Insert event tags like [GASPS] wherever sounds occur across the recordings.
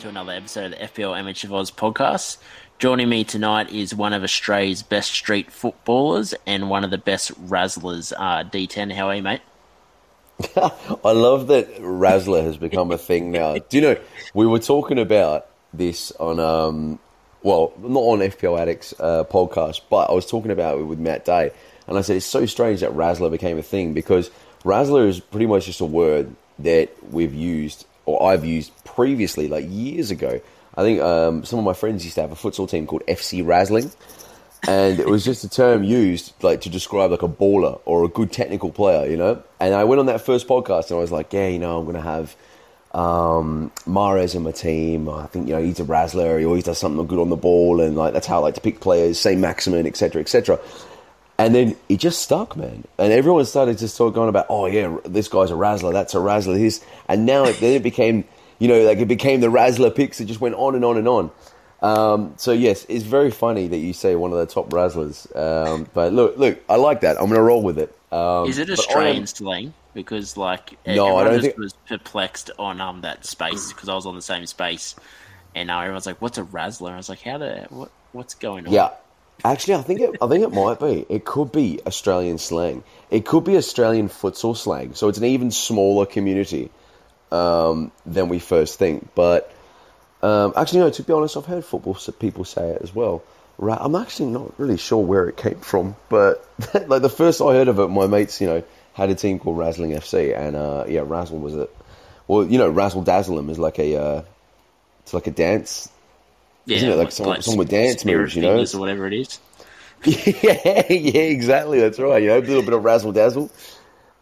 to another episode of the FPL Amateur Voz podcast. Joining me tonight is one of Australia's best street footballers and one of the best razzlers, uh, D10. How are you, mate? [LAUGHS] I love that Razzler has become a thing now. [LAUGHS] Do you know, we were talking about this on, um, well, not on FPL Addicts uh, podcast, but I was talking about it with Matt Day, and I said it's so strange that Razzler became a thing because Razzler is pretty much just a word that we've used or I've used previously, like years ago. I think um, some of my friends used to have a futsal team called FC Razzling, and it was just a term used like to describe like a baller or a good technical player, you know. And I went on that first podcast and I was like, yeah, you know, I'm gonna have um, Mahrez in my team. I think you know he's a razzler. He always does something good on the ball, and like that's how I like to pick players. Saint Maximin, etc., etc. And then it just stuck, man. And everyone started to start going about, oh yeah, this guy's a razzler, that's a razzler, this. And now it, then it became, you know, like it became the razzler picks. It just went on and on and on. Um, so yes, it's very funny that you say one of the top razzlers. Um, but look, look, I like that. I'm going to roll with it. Um, Is it Australian slang? Because like no, I don't think... was perplexed on um that space because I was on the same space, and now everyone's like, "What's a razzler?" I was like, "How the what what's going on?" Yeah, Actually, I think it, I think it might be. It could be Australian slang. It could be Australian futsal slang. So it's an even smaller community um, than we first think. But um, actually, no. To be honest, I've heard football people say it as well. I'm actually not really sure where it came from, but [LAUGHS] like the first I heard of it, my mates, you know, had a team called Razzling FC, and uh, yeah, Razzle was it. Well, you know, Razzle Dazzle is like a uh, it's like a dance yeah, Isn't it like some, like with dance moves, you know? Or whatever it is. [LAUGHS] yeah, yeah, exactly. That's right. You know, a little bit of razzle dazzle.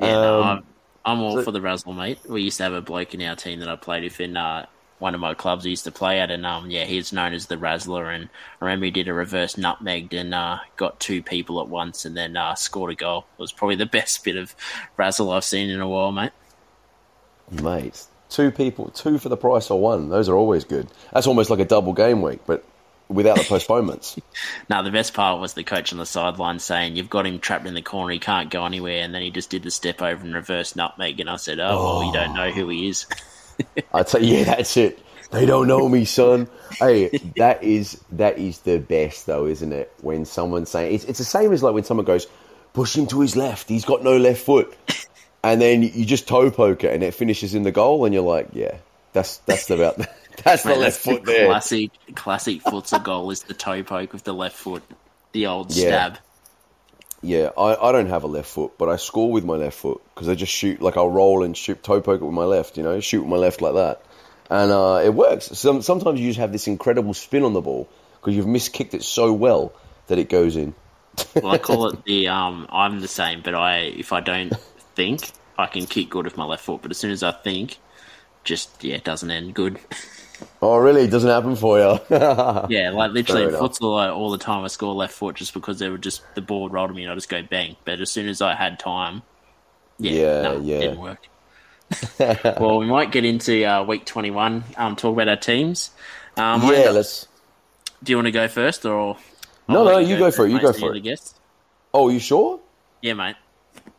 Yeah, um, no, I'm, I'm all so, for the razzle, mate. We used to have a bloke in our team that I played with in uh, one of my clubs I used to play at, and um, yeah, he's known as the Razzler. And I remember he did a reverse nutmeg and uh, got two people at once, and then uh, scored a goal. It was probably the [LAUGHS] best bit of razzle I've seen in a while, mate. Mate, two people, two for the price of one. Those are always good. That's almost like a double game week, but without the postponements. [LAUGHS] now the best part was the coach on the sideline saying, "You've got him trapped in the corner. He can't go anywhere." And then he just did the step over and reverse nutmeg. And I said, "Oh, oh. well, you don't know who he is." [LAUGHS] I tell you, yeah, that's it. They don't know me, son. hey, that is that is the best though, isn't it? When someone's saying it's, it's the same as like when someone goes, push him to his left. He's got no left foot and then you just toe poke it and it finishes in the goal, and you're like, yeah, that's that's about [LAUGHS] [LAUGHS] that's the left foot the there. Classic classic futsal goal is the toe poke with the left foot, the old yeah. stab. Yeah, I, I don't have a left foot, but I score with my left foot because I just shoot like I'll roll and shoot toe poke it with my left, you know, shoot with my left like that, and uh, it works. Some, sometimes you just have this incredible spin on the ball because you've miskicked it so well that it goes in. well, I call [LAUGHS] it the um, I'm the same, but I if I don't think I can kick good with my left foot, but as soon as I think, just yeah, it doesn't end good. [LAUGHS] Oh, really? It doesn't happen for you? [LAUGHS] yeah, like literally in futsal, like, all the time I score left foot just because they were just the ball rolled me and I just go bang. But as soon as I had time, yeah, yeah, no, yeah. didn't work. [LAUGHS] well, we might get into uh, week twenty one. Um, talk about our teams. Um, yeah, let's. Do you want to go first, or? No, no, you go, go for it. You go for it. Oh, you sure? Yeah, mate.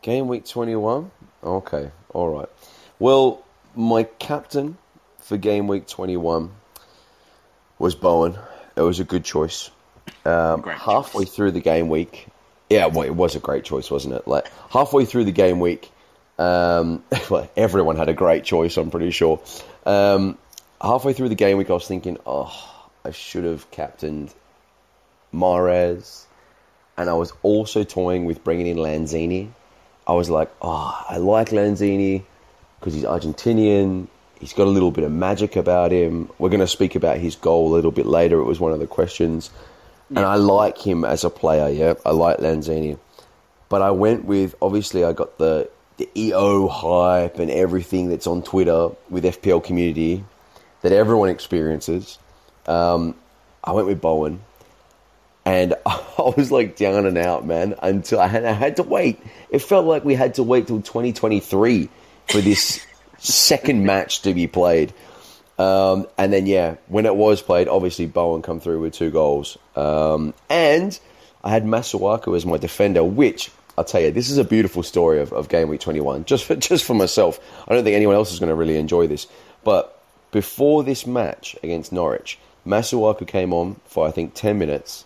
Game week 21? Okay, alright. Well, my captain for game week 21 was Bowen. It was a good choice. Um, halfway choice. through the game week, yeah, well, it was a great choice, wasn't it? Like halfway through the game week, um, [LAUGHS] well, everyone had a great choice. I'm pretty sure. Um, halfway through the game week, I was thinking, oh, I should have captained Mahrez, and I was also toying with bringing in Lanzini I was like, oh, I like Lanzini because he's Argentinian. He's got a little bit of magic about him. We're going to speak about his goal a little bit later. It was one of the questions. Yeah. And I like him as a player, yeah. I like Lanzini. But I went with, obviously, I got the, the EO hype and everything that's on Twitter with FPL community that everyone experiences. Um, I went with Bowen and [LAUGHS] I was like down and out, man, until I had, I had to wait. It felt like we had to wait till 2023 for this [LAUGHS] second match to be played. Um, and then, yeah, when it was played, obviously Bowen come through with two goals. Um, and I had Masuaku as my defender, which I'll tell you, this is a beautiful story of, of game week 21. Just for, [LAUGHS] just for myself, I don't think anyone else is going to really enjoy this. But before this match against Norwich, Masuaku came on for I think ten minutes,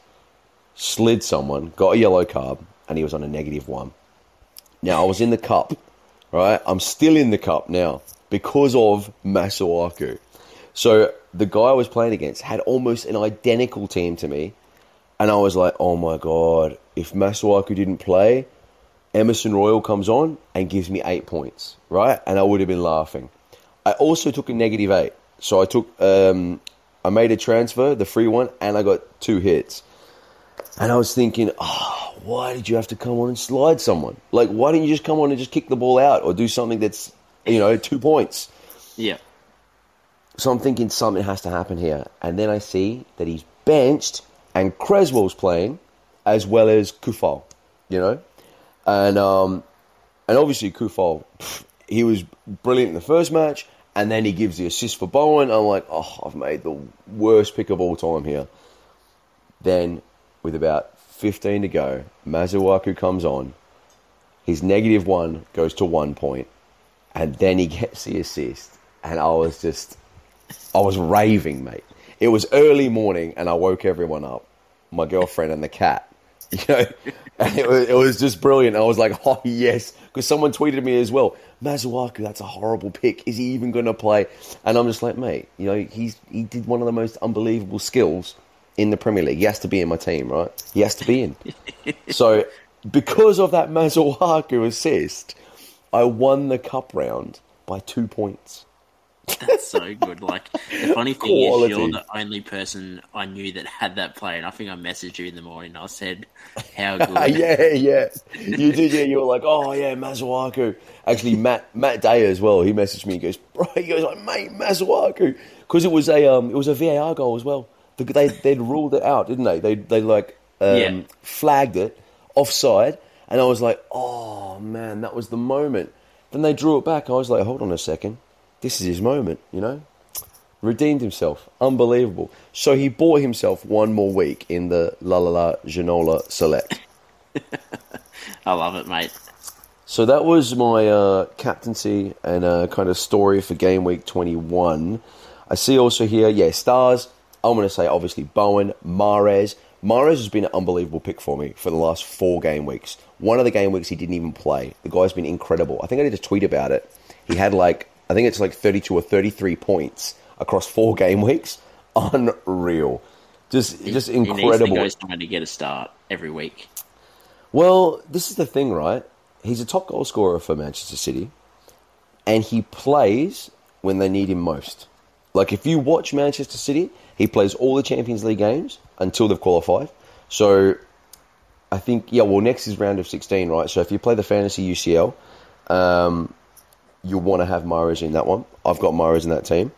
slid someone, got a yellow card, and he was on a negative one. Now I was in the cup, right? I'm still in the cup now because of Masuaku. So the guy I was playing against had almost an identical team to me, and I was like, oh my god, if Masuaku didn't play, Emerson Royal comes on and gives me eight points, right? And I would have been laughing. I also took a negative eight. So I took, um, I made a transfer, the free one, and I got two hits. And I was thinking, oh, why did you have to come on and slide someone? Like, why didn't you just come on and just kick the ball out or do something that's, you know, two points? Yeah. So I'm thinking something has to happen here. And then I see that he's benched and Cresswell's playing as well as Coufal, you know? And um, and obviously Coufal, he was brilliant in the first match, and then he gives the assist for Bowen. I'm like, oh, I've made the worst pick of all time here. Then, with about 15 to go, Masuaku comes on. His negative one goes to one point, and then he gets the assist. And I was just, I was raving, mate. It was early morning, and I woke everyone up, my girlfriend and the cat. [LAUGHS] You know, and it was, it was just brilliant. I was like, [LAUGHS] oh yes, because someone tweeted me as well. Masuaku, that's a horrible pick. Is he even going to play? And I'm just like, mate, you know, he's he did one of the most unbelievable skills in the Premier League. He has to be in my team, right? He has to be in. so because of that Masuaku assist, I won the cup round by two points. That's so good. Like the funny thing Quality. is, you're the only person I knew that had that play, and I think I messaged you in the morning. I said, "How good?" [LAUGHS] yeah, yeah, you did. Yeah, you were like, "Oh yeah, Masuaku." Actually, Matt Matt Day as well. He messaged me. He goes, "Bro," he goes, "Like mate, Masuaku," because it was a um, it was a VAR goal as well. They they'd ruled it out, didn't they? They they like um, yeah. flagged it offside, and I was like, "Oh man, that was the moment." Then they drew it back. I was like, "Hold on a second this is his moment, you know? Redeemed himself. Unbelievable. So he bought himself one more week in the La La La Ginola Select. [LAUGHS] I love it, mate. So that was my uh, captaincy and uh, kind of story for game week 21. I see also here, yeah, stars. I'm going to say obviously Bowen, Mahrez. Mahrez has been an unbelievable pick for me for the last four game weeks. One of the game weeks he didn't even play. The guy's been incredible. I think I did a tweet about it. He had like I think it's like 32 or 33 points across four [LAUGHS] game weeks. Unreal. Just, he, just incredible. He needs to, to get a start every week. Well, this is the thing, right? He's a top goal scorer for Manchester City, and he plays when they need him most. Like if you watch Manchester City, he plays all the Champions League games until they've qualified. So I think yeah, well next is round of 16, right? So if you play the fantasy UCL, um, you'll want to have Mahrez in that one. I've got Mahrez in that team.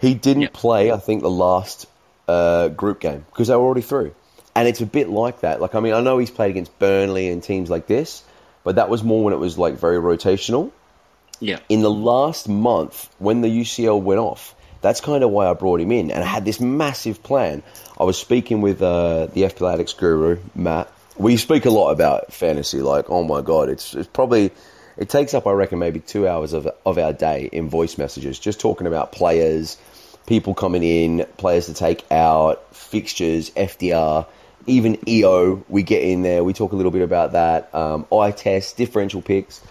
He didn't yep. play, I think, the last uh, group game because they were already through. And it's a bit like that. Like, I mean, I know he's played against Burnley and teams like this, but that was more when it was like very rotational. Yeah. In the last month, when the UCL went off, that's kind of why I brought him in. And I had this massive plan. I was speaking with uh, the FPL Addicts guru, Matt. We speak a lot about fantasy. Like, oh my God, it's, it's probably it takes up, I reckon, maybe two hours of, of our day in voice messages, just talking about players, people coming in, players to take out, fixtures, FDR, even EO. We get in there, we talk a little bit about that, um, eye test, differential picks.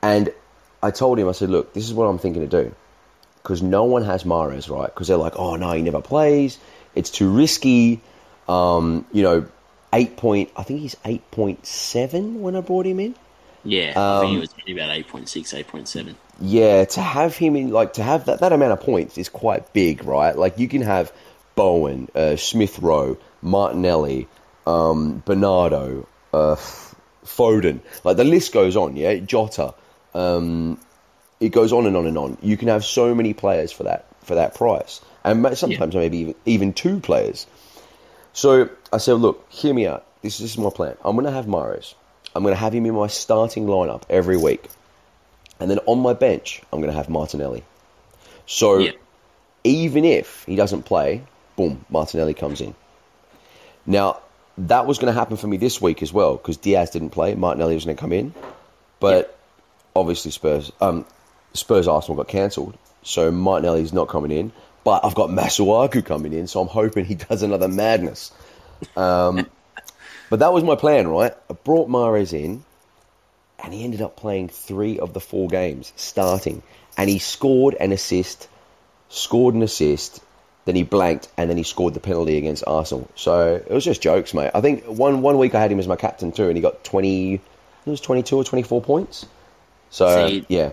And I told him, I said, look, this is what I'm thinking to do. Because no one has Mahrez, right? Because they're like, oh, no, he never plays. It's too risky. Um, you know, 8 point, I think he's 8.7 when I brought him in. Yeah, I think it um, was about 8.6, 8.7. Yeah, to have him in, like, to have that, that amount of points is quite big, right? Like, you can have Bowen, uh, Smith Rowe, Martinelli, um, Bernardo, uh, Foden. Like, the list goes on, yeah? Jota. Um, it goes on and on and on. You can have so many players for that for that price, and sometimes yeah. maybe even, even two players. So I said, look, hear me out. This, this is my plan. I'm going to have Mahrez. I'm going to have him in my starting lineup every week. And then on my bench, I'm going to have Martinelli. So yeah. even if he doesn't play, boom, Martinelli comes in. Now, that was going to happen for me this week as well because Diaz didn't play. Martinelli was going to come in. But yeah. obviously, Spurs, um, Spurs Arsenal got cancelled. so Martinelli's not coming in. But I've got Masuaku coming in, so I'm hoping he [LAUGHS] does another madness. Um, [LAUGHS] but that was my plan, right? I brought Mahrez in, and he ended up playing three of the four games, starting. And he scored an assist, scored an assist, then he blanked, and then he scored the penalty against Arsenal. So it was just jokes, mate. I think one one week I had him as my captain too, and he got 20, it was 22 or 24 points. So, See, yeah.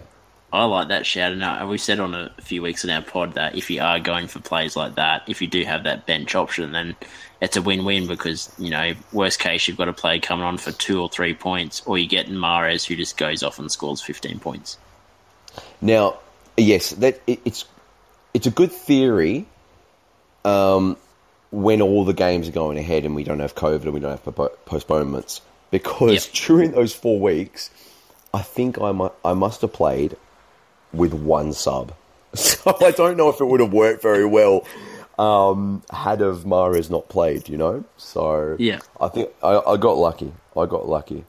I like that shout. And we said on a few weeks in our pod that if you are going for plays like that, if you do have that bench option, then it's a win-win because you know worst case you've got a play coming on for two or three points, or you get Mahrez who just goes off and scores fifteen points. Now, yes, that it, it's it's a good theory. Um, when all the games are going ahead and we don't have COVID and we don't have postponements, because yep. [LAUGHS] during those four weeks, I think I mu- I must have played with one sub. [LAUGHS] So I don't know if it would have worked very well um, had of Mahrez not played, you know. So yeah, I think I, I got lucky. I got lucky.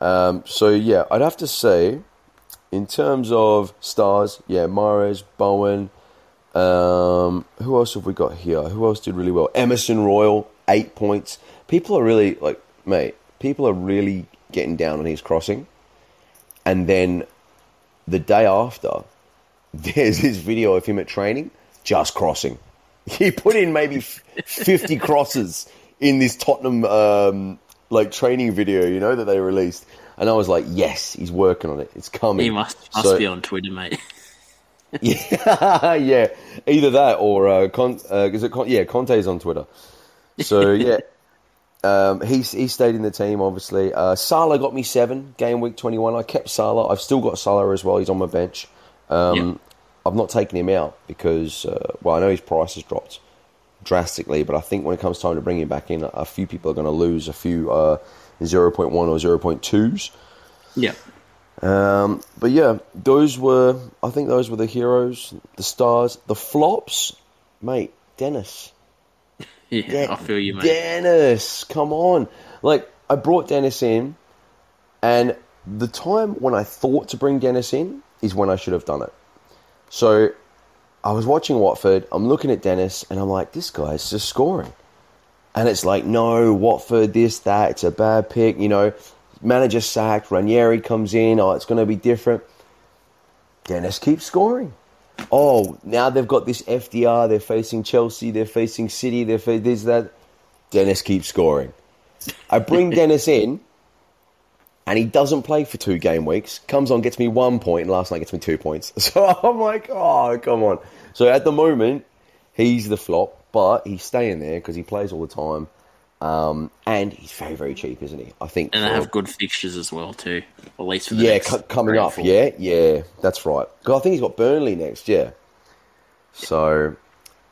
Um, so yeah, I'd have to say, in terms of stars, yeah, Mahrez, Bowen. Um, who else have we got here? Who else did really well? Emerson Royal, eight points. People are really like, mate. People are really getting down on his crossing, and then the day after, [LAUGHS] there's this video of him at training just crossing. [LAUGHS] He put in maybe 50 [LAUGHS] crosses in this Tottenham um, like training video, you know, that they released. And I was like, yes, he's working on it. It's coming. He must, must so, be on Twitter, mate. yeah, yeah. Either that or uh, Con, uh, is it Con, yeah, Conte's on Twitter. So yeah, um, he's he stayed in the team. Obviously, uh, Salah got me seven game week twenty one. I kept Salah. I've still got Salah as well. He's on my bench. Um, yep. I've not taken him out because uh, well, I know his price has dropped drastically, but I think when it comes time to bring him back in, a few people are going to lose a few uh, 0.1 or 0.2s. Yeah. Um, but yeah, those were I think those were the heroes, the stars, the flops, mate. Dennis. Yeah, De- I feel you, mate. Dennis, come on! Like I brought Dennis in, and the time when I thought to bring Dennis in is when I should have done it. So I was watching Watford. I'm looking at Dennis, and I'm like, this guy's just scoring. And it's like, no, Watford, this, that. It's a bad pick. You know, manager sacked. Ranieri comes in. Oh, it's going to be different. Dennis keeps scoring oh, now they've got this FDR, they're facing Chelsea, they're facing City, they're facing this, that. Dennis keeps scoring. I bring [LAUGHS] Dennis in, and he doesn't play for two game weeks. Comes on, gets me one point, and last night gets me two points. [LAUGHS] So I'm like, oh, come on. So at the moment, he's the flop, but he's staying there because he plays all the time. Um, and he's very, very cheap, isn't he? I think. And they have good fixtures as well too, at least for the yeah, coming up. Yeah, yeah, that's right. Because I think he's got Burnley next. Yeah. So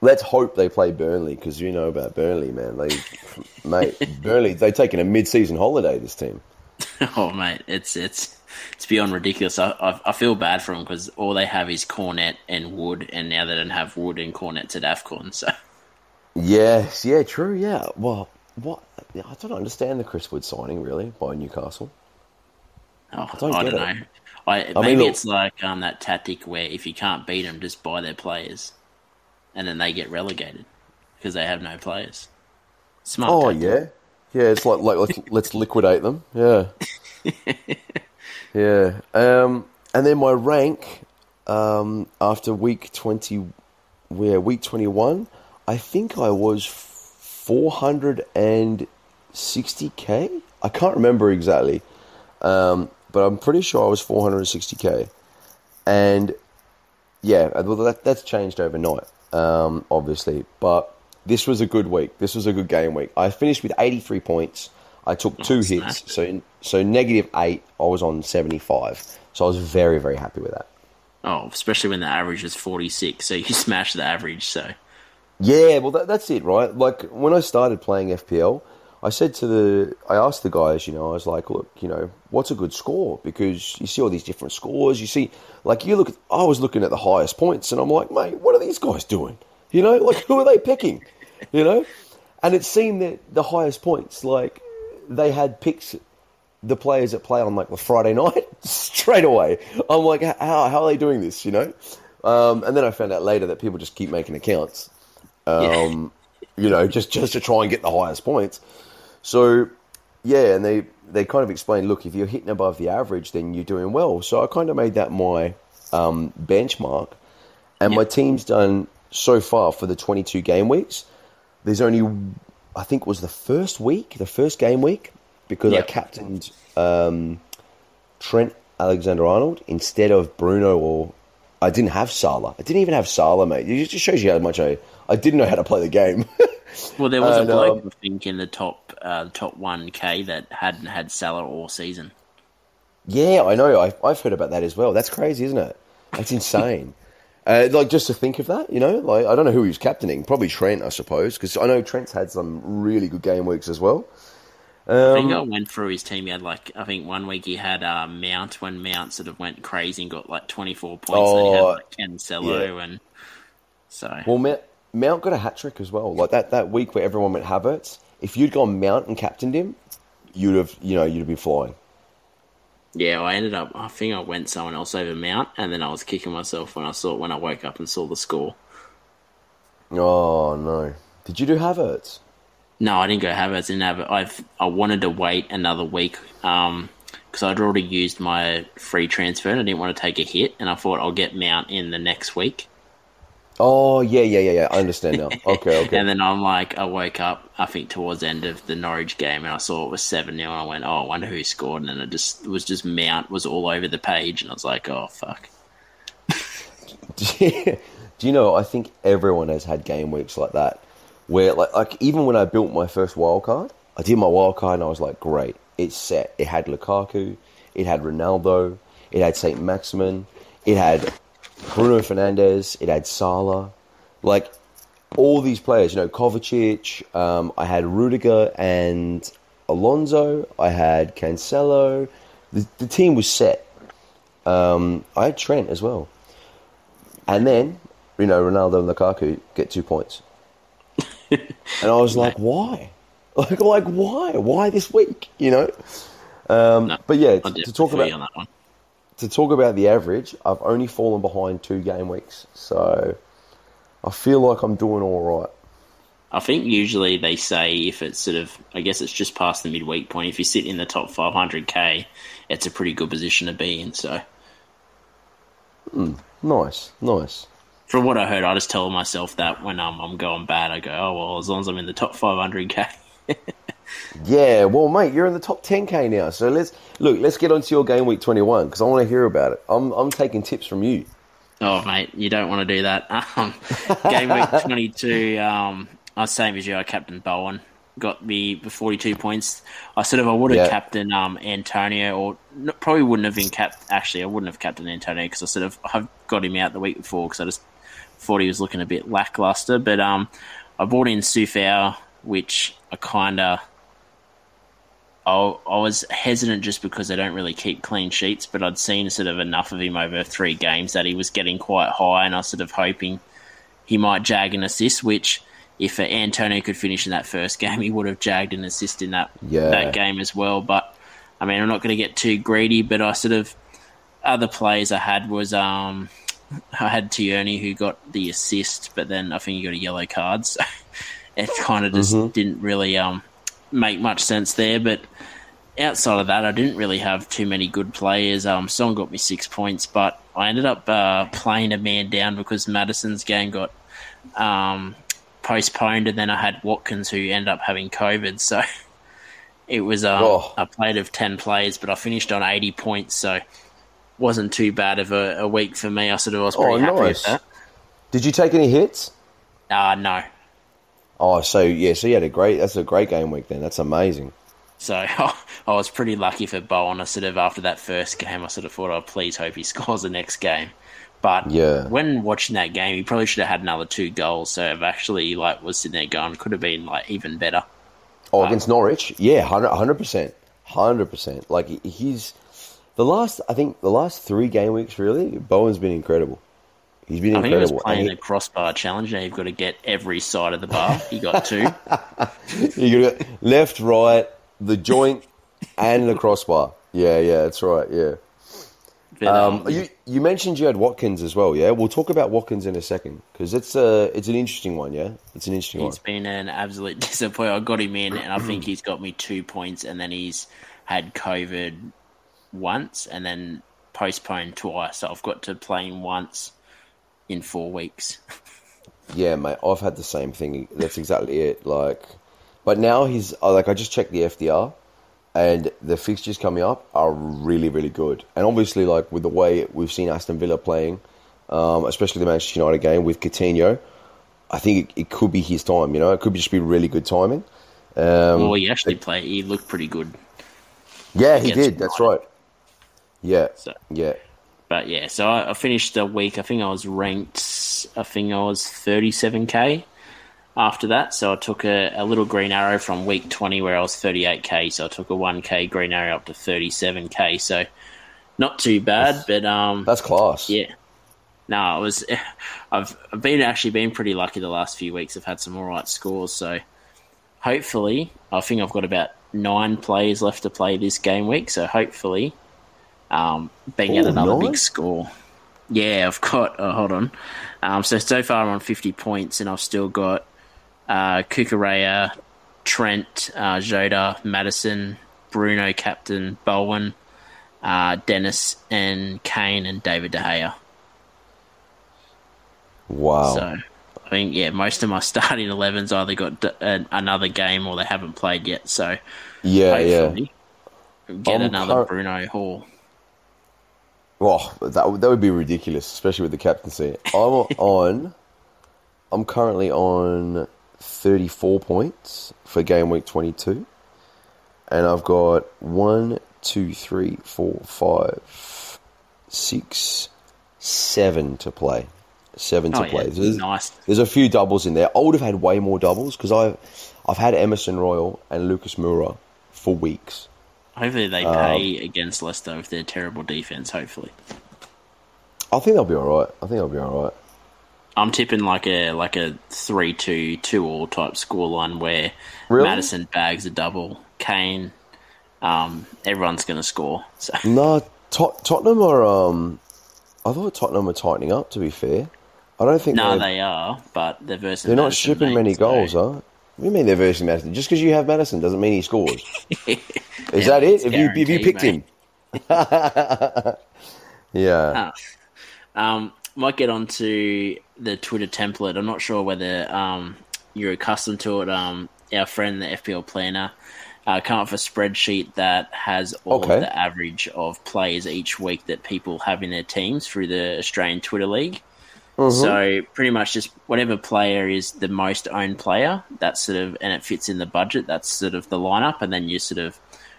let's hope they play Burnley because you know about Burnley, man. They, [LAUGHS] mate, Burnley they've taken a mid-season holiday. This team. [LAUGHS] oh, mate, it's it's it's beyond ridiculous. I I, I feel bad for them because all they have is Cornet and Wood, and now they don't have Wood and Cornet to Dafcon. So. Yes, yeah, true, yeah. Well, what? I don't understand the Chris Wood signing really by Newcastle. Oh, I don't, I don't know. I, I, maybe mean, it's like um, that tactic where if you can't beat them, just buy their players, and then they get relegated because they have no players. Smart. Oh tactic. yeah, yeah. It's like like let's, [LAUGHS] let's liquidate them. Yeah, [LAUGHS] yeah. Um, and then my rank um, after week twenty, where week twenty one, I think I was 460k. I can't remember exactly, um, but I'm pretty sure I was 460k. And yeah, well, that, that's changed overnight, um, obviously. But this was a good week. This was a good game week. I finished with 83 points. I took two hits, so so negative eight. I was on 75, so I was very very happy with that. Oh, especially when the average is 46, so you [LAUGHS] smashed the average. So yeah, well, that, that's it, right? Like when I started playing FPL, I said to the, I asked the guys, you know, I was like, look, you know, what's a good score? Because you see all these different scores. You see, like, you look, at, I was looking at the highest points, and I'm like, mate, what are these guys doing? You know, like, [LAUGHS] who are they picking? You know, and it seemed that the highest points, like, they had picks the players that play on like the Friday [LAUGHS] night straight away. I'm like, how how are they doing this? You know, Um, and then I found out later that people just keep making accounts, um, yeah. you know, just just to try and get the highest points. So, yeah, and they they kind of explained, look, if you're hitting above the average, then you're doing well. So I kind of made that my um, benchmark, and my team's done so far for the 22 game weeks. There's only, I think, it was the first week, the first game week, because. I captained um, Trent Alexander Arnold instead of Bruno or I didn't have Salah. I didn't even have Salah, mate. It just shows you how much I, I didn't know how to play the game. [LAUGHS] well, there was and, a bloke, um, I think, in the top uh, top one K that hadn't had Salah all season. Yeah, I know. I've, I've heard about that as well. That's crazy, isn't it? That's insane. [LAUGHS] uh, like just to think of that, you know, like I don't know who he was captaining. Probably Trent, I suppose, because I know Trent's had some really good game weeks as well. Um, I think I went through his team. He had like I think one week he had uh, Mount when Mount sort of went crazy and got like twenty four points. Oh, and he had like Cancelo yeah. and so. Well, Mount, got a hat trick as well. Like that that week where everyone went Havertz. If you'd gone Mount and captained him, you'd have you know you'd have been flying. Yeah, I ended up. I think I went someone else over Mount, and then I was kicking myself when I saw when I woke up and saw the score. Oh no! Did you do Havertz? No, I didn't go Havertz. Didn't have it. I've I wanted to wait another week because um, I'd already used my free transfer and I didn't want to take a hit, and I thought I'll get Mount in the next week. Oh yeah, yeah, yeah, yeah. I understand now. [LAUGHS] Okay, okay. and then I'm like, I woke up, I think towards the end of the Norwich game, and I saw it was seven 0 and I went, oh, I wonder who scored, and then it just it was just Mount was all over the page, and I was like, oh fuck. [LAUGHS] Do you know? I think everyone has had game weeks like that where like like even when I built my first wild card, I did my wild card and I was like, great, it's set. It had Lukaku, it had Ronaldo, it had Saint Maximin, it had Bruno Fernandes, it had Salah, like all these players. You know, Kovacic. Um, I had Rudiger and Alonso. I had Cancelo. The, the team was set. Um, I had Trent as well, and then you know Ronaldo and Lukaku get two points [LAUGHS] and I was like, why? Like, like why? Why this week? You know. Um, no, but yeah, to, to talk about to talk about the average, I've only fallen behind two game weeks, so I feel like I'm doing all right. I think usually they say if it's sort of, I guess it's just past the midweek point. If you sit in the top 500k, it's a pretty good position to be in. So, mm, nice, nice from what I heard, I just tell myself that when um, I'm going bad, I go, oh well, as long as I'm in the top 500k. [LAUGHS] yeah, well, mate, you're in the top 10k now. So let's look. Let's get onto your game week 21 because I want to hear about it. I'm I'm taking tips from you. Oh, mate, you don't want to do that. [LAUGHS] Um, game week 22. Um, I was same as you. I captain Bowen got me 42 points. I sort of I would have yeah. captain um, Antonio, or probably wouldn't have been capped. Actually, I wouldn't have captain Antonio because I sort of I've got him out the week before because I just thought he was looking a bit lackluster. But um, I bought in Coufal, which I kind of. I, I was hesitant just because they don't really keep clean sheets, but I'd seen sort of enough of him over three games that he was getting quite high, and I was sort of hoping he might jag an assist, which if Antonio could finish in that first [LAUGHS] game, he would have jagged an assist in that yeah. that game as well. But I mean, I'm not going to get too greedy, but I sort of other plays I had was um, I had Tierney who got the assist, but then I think he got a yellow card, [LAUGHS] so it kind of just mm-hmm. didn't really um, make much sense there. But outside of that, I didn't really have too many good players. Um, Song got me six points, but I ended up uh, playing a man down because Maddison's game got um, postponed, and then I had Watkins who ended up having COVID, so. [LAUGHS] It was um, oh. a plate of ten players, but I finished on eighty points, so wasn't too bad of a, a week for me. I sort of was pretty oh, happy nice. with that. Did you take any hits? Uh, no. Oh, so yeah, so you had a great. That's a great game week then. That's amazing. So [LAUGHS] I was pretty lucky for Bowen. I sort of after that first game, I sort of thought, "I oh, please hope he [LAUGHS] scores the next game." But yeah. when watching that game, he probably should have had another two goals. So I've actually like was sitting there going, could have been like even better. Oh, but, against Norwich, yeah, hundred percent, hundred percent. Like he's the last, I think, the last three game weeks, really, Bowen's been incredible. He's been I incredible. think he was playing he, the crossbar challenge. Now you've got to get every side of the bar. He got [LAUGHS] two. you got left, right, the joint, and the crossbar. Yeah, yeah, that's right. Yeah. But, Um, um, you you mentioned you had Watkins as well, yeah. We'll talk about Watkins in a second because it's a it's an interesting one, yeah. It's an interesting one. He's been an absolute [LAUGHS] disappointment. I got him in, and I think he's got me two points, and then he's had COVID once, and then postponed twice. So I've got to play him once in four weeks. Yeah, mate, I've had the same thing. That's exactly it. Like, but now he's uh, like I just checked the FDR, and the fixtures coming up are really really good. And obviously, like with the way we've seen Aston Villa playing, um, especially the Manchester United game with Coutinho, I think it, it could be his time. You know, it could just be really good timing. Um, well, he actually played. He looked pretty good. yeah, he did. That's right. Yeah, So, yeah. But yeah, so I, I finished the week. I think I was ranked. I think I was thirty-seven k after that. So I took a, a little green arrow from week twenty where I was thirty-eight k. So I took a one k green arrow up to thirty-seven k. So not too bad, but um, That's class. Yeah. No, it was. [LAUGHS] I've I've been actually been pretty lucky the last few weeks. I've had some all right scores, so hopefully, I think I've got about nine players left to play this game week. So hopefully, um, being at another nine? big score. Yeah, I've got. Oh, hold on. Um, so so far I'm on 50 points, and I've still got uh, Cucurella, Trent, uh, Jota, Maddison, Bruno, Captain, Bowen, uh, Dennis, and Kane, and David De Gea. Wow. So I think yeah, most of my [LAUGHS] starting 11s either got d- an another game or they haven't played yet. So yeah, yeah. get I'm another cur- Bruno haul. Oh, that would- that would be ridiculous, especially with the captaincy. I'm [LAUGHS] on. I'm currently on 34 points for game week 22, and I've got one, two, three, four, five, six, seven to play. Seven to Oh, yeah, play. There's, nice. there's a few doubles in there. I would have had way more doubles because I've I've had Emerson Royal and Lucas Moura for weeks. Hopefully they Um, against Leicester with their terrible defense. Hopefully, I think they'll be all right. I think they'll be all right. I'm tipping like a like a three two two all type scoreline where Really? Maddison bags a double, Kane, um, everyone's going to score. So [LAUGHS] No, Tot- Tottenham are. Um, I thought Tottenham were tightening up. To be fair, I don't think no, they are, but they're versus they're not shipping mate, many so- goals, huh? What do you mean they're versing Maddison? Just because you have Maddison doesn't mean he scores. [LAUGHS] Is Yeah, that it? If you if you picked mate. him, [LAUGHS] yeah. Um, might get onto the Twitter template. I'm not sure whether um, you're accustomed to it. Um, our friend, the FPL planner, uh, come up with a spreadsheet that has all Okay. the average of players each week that people have in their teams through the Australian Twitter League. So pretty much just whatever player is the most owned player, that's sort of and it fits in the budget. That's sort of the lineup, and then you sort of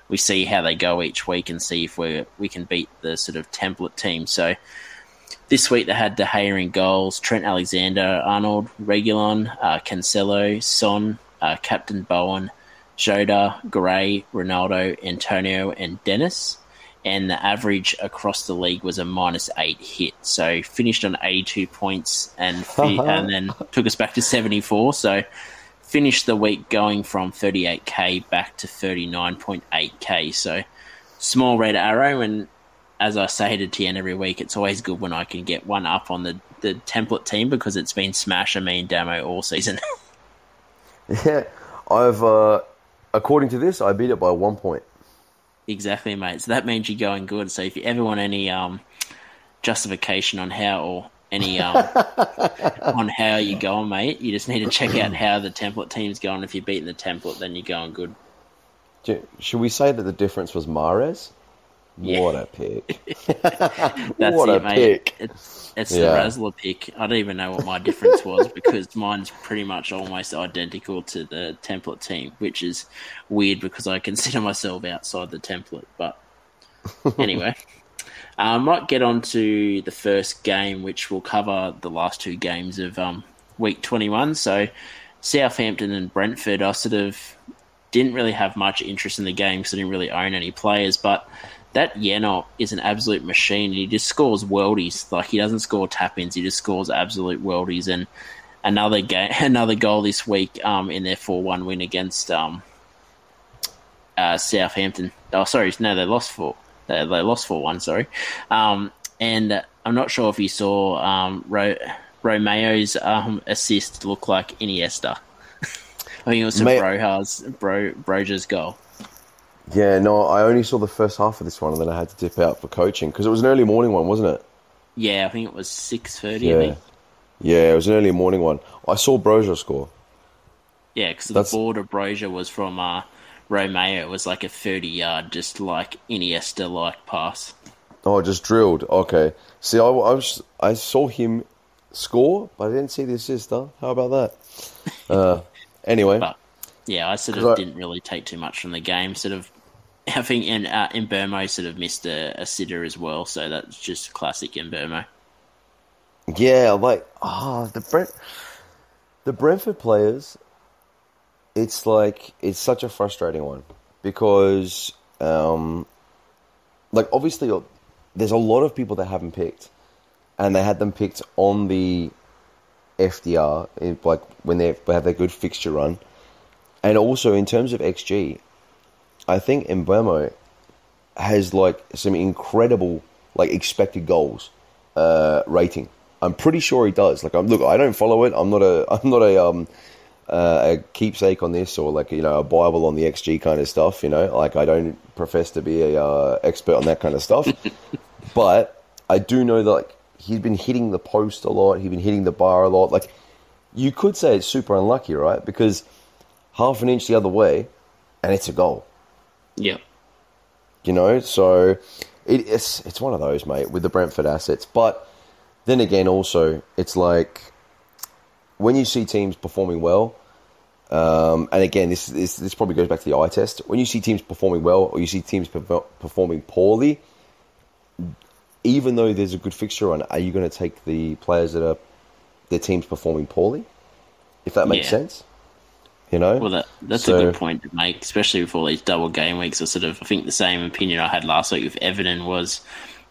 we see how they go each week and see if we we can beat the sort of template team. So this week they had De Gea in goals, Trent Alexander, Arnold, Reguilón, uh, Cancelo, Son, uh, Captain Bowen, Jota, Gray, Ronaldo, Antonio, and Dennis. And the average across the league was a minus eight hit. So finished on 82 points and fi- [LAUGHS] and then took us back to 74. So finished the week going from 38k back to 39.8k. So small red arrow. And as I say to Tien every week, it's always good when I can get one up on the, the template team because it's been smashing me in Damo all season. [LAUGHS] [LAUGHS] Yeah, I've uh, according to this, I beat it by one point. Exactly, mate. So that means you're going good. So if you ever want any um, justification on how or any um, [LAUGHS] on how you're going, mate, you just need to check out how the template team's going. If you're beating the template, then you're going good. Should we say that the difference was Mahrez? Yeah. What a pick! [LAUGHS] That's What it, a mate. pick. It's, it's Yeah. the Razzler pick. I don't even know what my difference was because mine's pretty much almost identical to the template team, which is weird because I consider myself outside the template. But anyway, [LAUGHS] I might get on to the first game, which will cover the last two games of um, week 21. So Southampton and Brentford, I sort of didn't really have much interest in the game because I didn't really own any players, but that Janelt is an absolute machine. He just scores worldies. Like he doesn't score tap ins. He just scores absolute worldies. And another game, [LAUGHS] another goal this week um, in their four one win against um, uh, Southampton. Oh, sorry, no, they lost four. They, they lost four one. Sorry, um, and I'm not sure if you saw um, Ro- Romeu's um, assist look like Iniesta. [LAUGHS] I think it was to May- Broja's Bro Broja's goal. Yeah, no, I only saw the first half of this one, and then I had to dip out for coaching because it was an early morning one, wasn't it? Yeah, I think it was six thirty. I Yeah, think. yeah, it was an early morning one. I saw Broja score. Yeah, because the ball to Broja was from uh, Romeu. It was like a thirty yard, just like Iniesta like pass. Oh, just drilled. Okay. See, I, I was I saw him score, but I didn't see the assist. Huh? How about that? [LAUGHS] Uh, anyway, But yeah, I sort of I- didn't really take too much from the game. Sort of, I think in uh, in sort of missed a, a sitter as well. So that's just classic Mbeumo. yeah, like ah, the Brent, the Brentford players. It's like it's such a frustrating one because, um, like obviously, uh, there's a lot of people that haven't picked, and they had them picked on the FDR, like when they have their good fixture run, and also in terms of XG, I think Mbeumo has like some incredible like expected goals uh, rating. I'm pretty sure he does. Like, I'm look, I don't follow it. I'm not a, [LAUGHS] I'm not a, um, uh, a keepsake on this or like you know a Bible on the XG kind of stuff. You know, like I don't profess to be a uh, expert on that kind of stuff, [LAUGHS] but I do know that like he's been hitting the post a lot. He's been hitting the bar a lot. Like, you could say it's super unlucky, right? Because half an inch the other way, and it's a goal Yeah, you know. So it, it's it's one of those, mate, with the Brentford assets. But then again, also it's like when you see teams performing well, um, and again, this, this this probably goes back to the eye test. When you see teams performing well, or you see teams perfor- performing poorly, even though there's a good fixture on, are you going to take the players that are their teams performing poorly? If that makes Yeah. sense, you know. well, that that's So- a good point to make, especially with all these double game weeks. I sort of I think the same opinion I had last week with Everton was.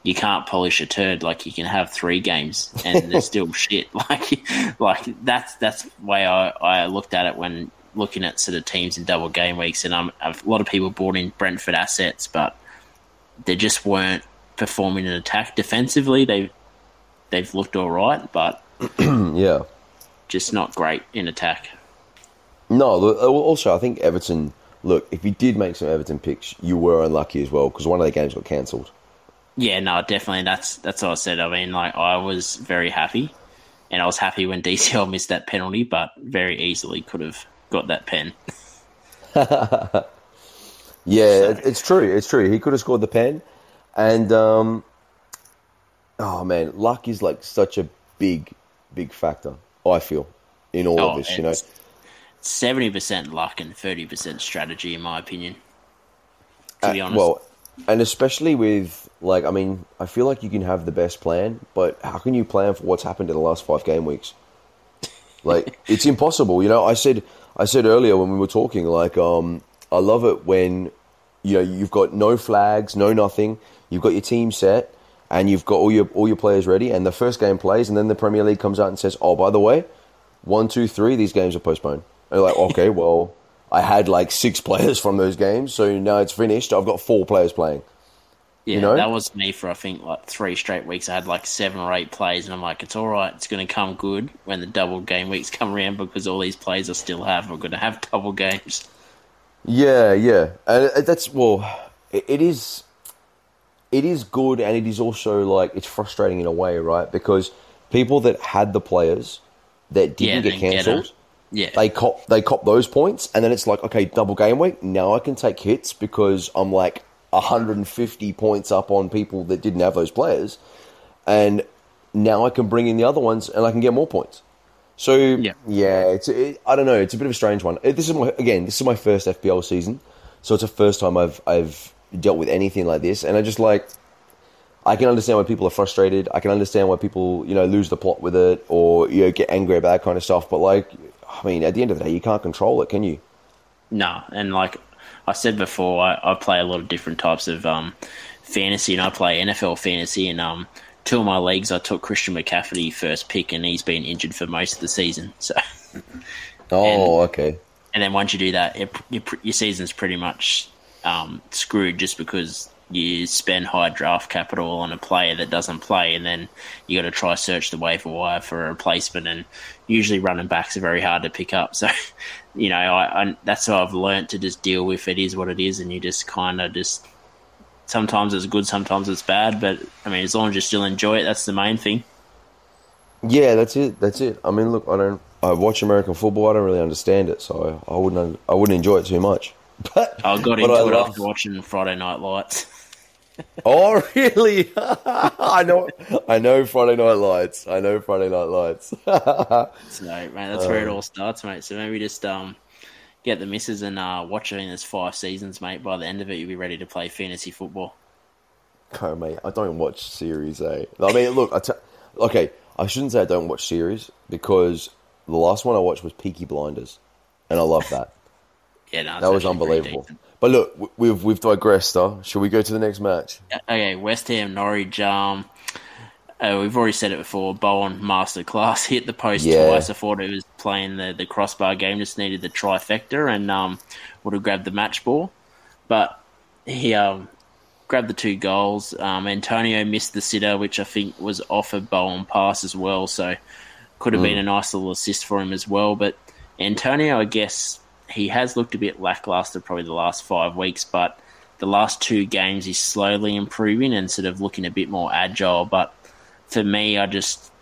You can't polish a turd like you can have three games and they're still [LAUGHS] shit. [LAUGHS] Like, like that's that's the way I, I looked at it when looking at sort of teams in double game weeks. And um, a lot of people bought in Brentford assets, but they just weren't performing in attack defensively. They they've looked all right, but [CLEARS THROAT] yeah. just not great in attack. No, uh, also I think Everton. Look, if you did make some Everton picks, you were unlucky as well because one of the games got cancelled. Yeah, no, definitely. That's that's what I said. I mean, like I was very happy, and I was happy when [LAUGHS] DCL missed that penalty, but very easily could have got that pen. [LAUGHS] Yeah, it, it's true. It's true. He could have scored the pen, and um, oh man, luck is like such a big, big factor. I feel in all Oh, of this. You know, seventy percent luck and thirty percent strategy, in my opinion. To be Uh, honest, well, and especially with like, I mean, I feel like you can have the best plan, but how can you plan for what's happened in the last five game weeks? [LAUGHS] Like, it's impossible. You know, I said, I said earlier when we were talking, like, um, I love it when you know you've got no flags, no nothing. You've got your team set, and you've got all your all your players ready, and the first game plays, and then the Premier League comes out and says, "Oh, by the way, one, two, three, these games are postponed." And you're like, okay, well, I had like six [LAUGHS] players from those games, so now it's finished. I've got four players playing. yeah, you know? that was me for I think like three straight weeks. I had like seven or eight plays, and I'm like, it's all right. It's going to come good when the double game weeks come around because all these plays I still have are going to have double games. Yeah, yeah, and uh, that's well, it, is, it is good, and it is also like it's frustrating in a way, right? Because people that had the players that didn't Yeah, get cancelled. Yeah, they cop they cop those points, and then it's like, okay, double game week. Now I can take hits because I'm like 150 points up on people that didn't have those players, and now I can bring in the other ones, and I can get more points. So Yeah. yeah, it's it, I don't know. It's a bit of a strange one. This is my again. This is my first FPL season, so it's the first time I've I've dealt with anything like this, and I just like I can understand why people are frustrated. I can understand why people you know lose the plot with it or you know get angry about that kind of stuff. But like, I mean, at the end of the day, you can't control it, can you? No, and like I said before, I, I play a lot of different types of um, fantasy, and I play NFL fantasy. And um, two of my leagues, I took Christian McCaffrey first pick, and he's been injured for most of the season. [LAUGHS] So, [LAUGHS] Oh, okay. and then once you do that, it, your, your season's pretty much um, screwed, just because you spend high draft capital on a player that doesn't play, and then you got to try search the waiver wire for a replacement. And usually, running backs are very hard to pick up. [LAUGHS] So, you know, I, I that's how I've learned to just deal with it is what it is, and you just kind of just. Sometimes it's good, sometimes it's bad, but I mean, as long as you still enjoy it, that's the main thing. Yeah, that's it. That's it. I mean, look, I don't. I watch American football. I don't really understand it, so I, wouldn't. I wouldn't enjoy it too much. [LAUGHS] But I got into I it after watching Friday Night Lights. [LAUGHS] oh, [LAUGHS] really? [LAUGHS] I know. I know Friday Night Lights. I know Friday Night Lights. so, mate, that's where it all starts, mate. So maybe just um, get the misses and uh, watch it in this five seasons, mate. By the end of it, you'll be ready to play fantasy football. Oh, mate, I don't watch series, eh? I mean, look, I t- okay, I shouldn't say I don't watch series because the last one I watched was Peaky Blinders, and I love that. [LAUGHS] yeah, no, that was unbelievable. But look, we've we've digressed. Huh? Shall we go to the next match? Okay, West Ham Norwich. Um, uh, we've already said it before. Bowen masterclass [LAUGHS] hit the post yeah. twice. I thought he was playing the, the crossbar game. Just needed the trifecta and um, would have grabbed the match ball, but he um, grabbed the two goals. Um, Antonio missed the sitter, which I think was off a Bowen pass as well. So could have mm. been a nice little assist for him as well. But Antonio, I guess he has looked a bit lackluster probably the last five weeks, but the last two games he's slowly improving and sort of looking a bit more agile. But for me, I just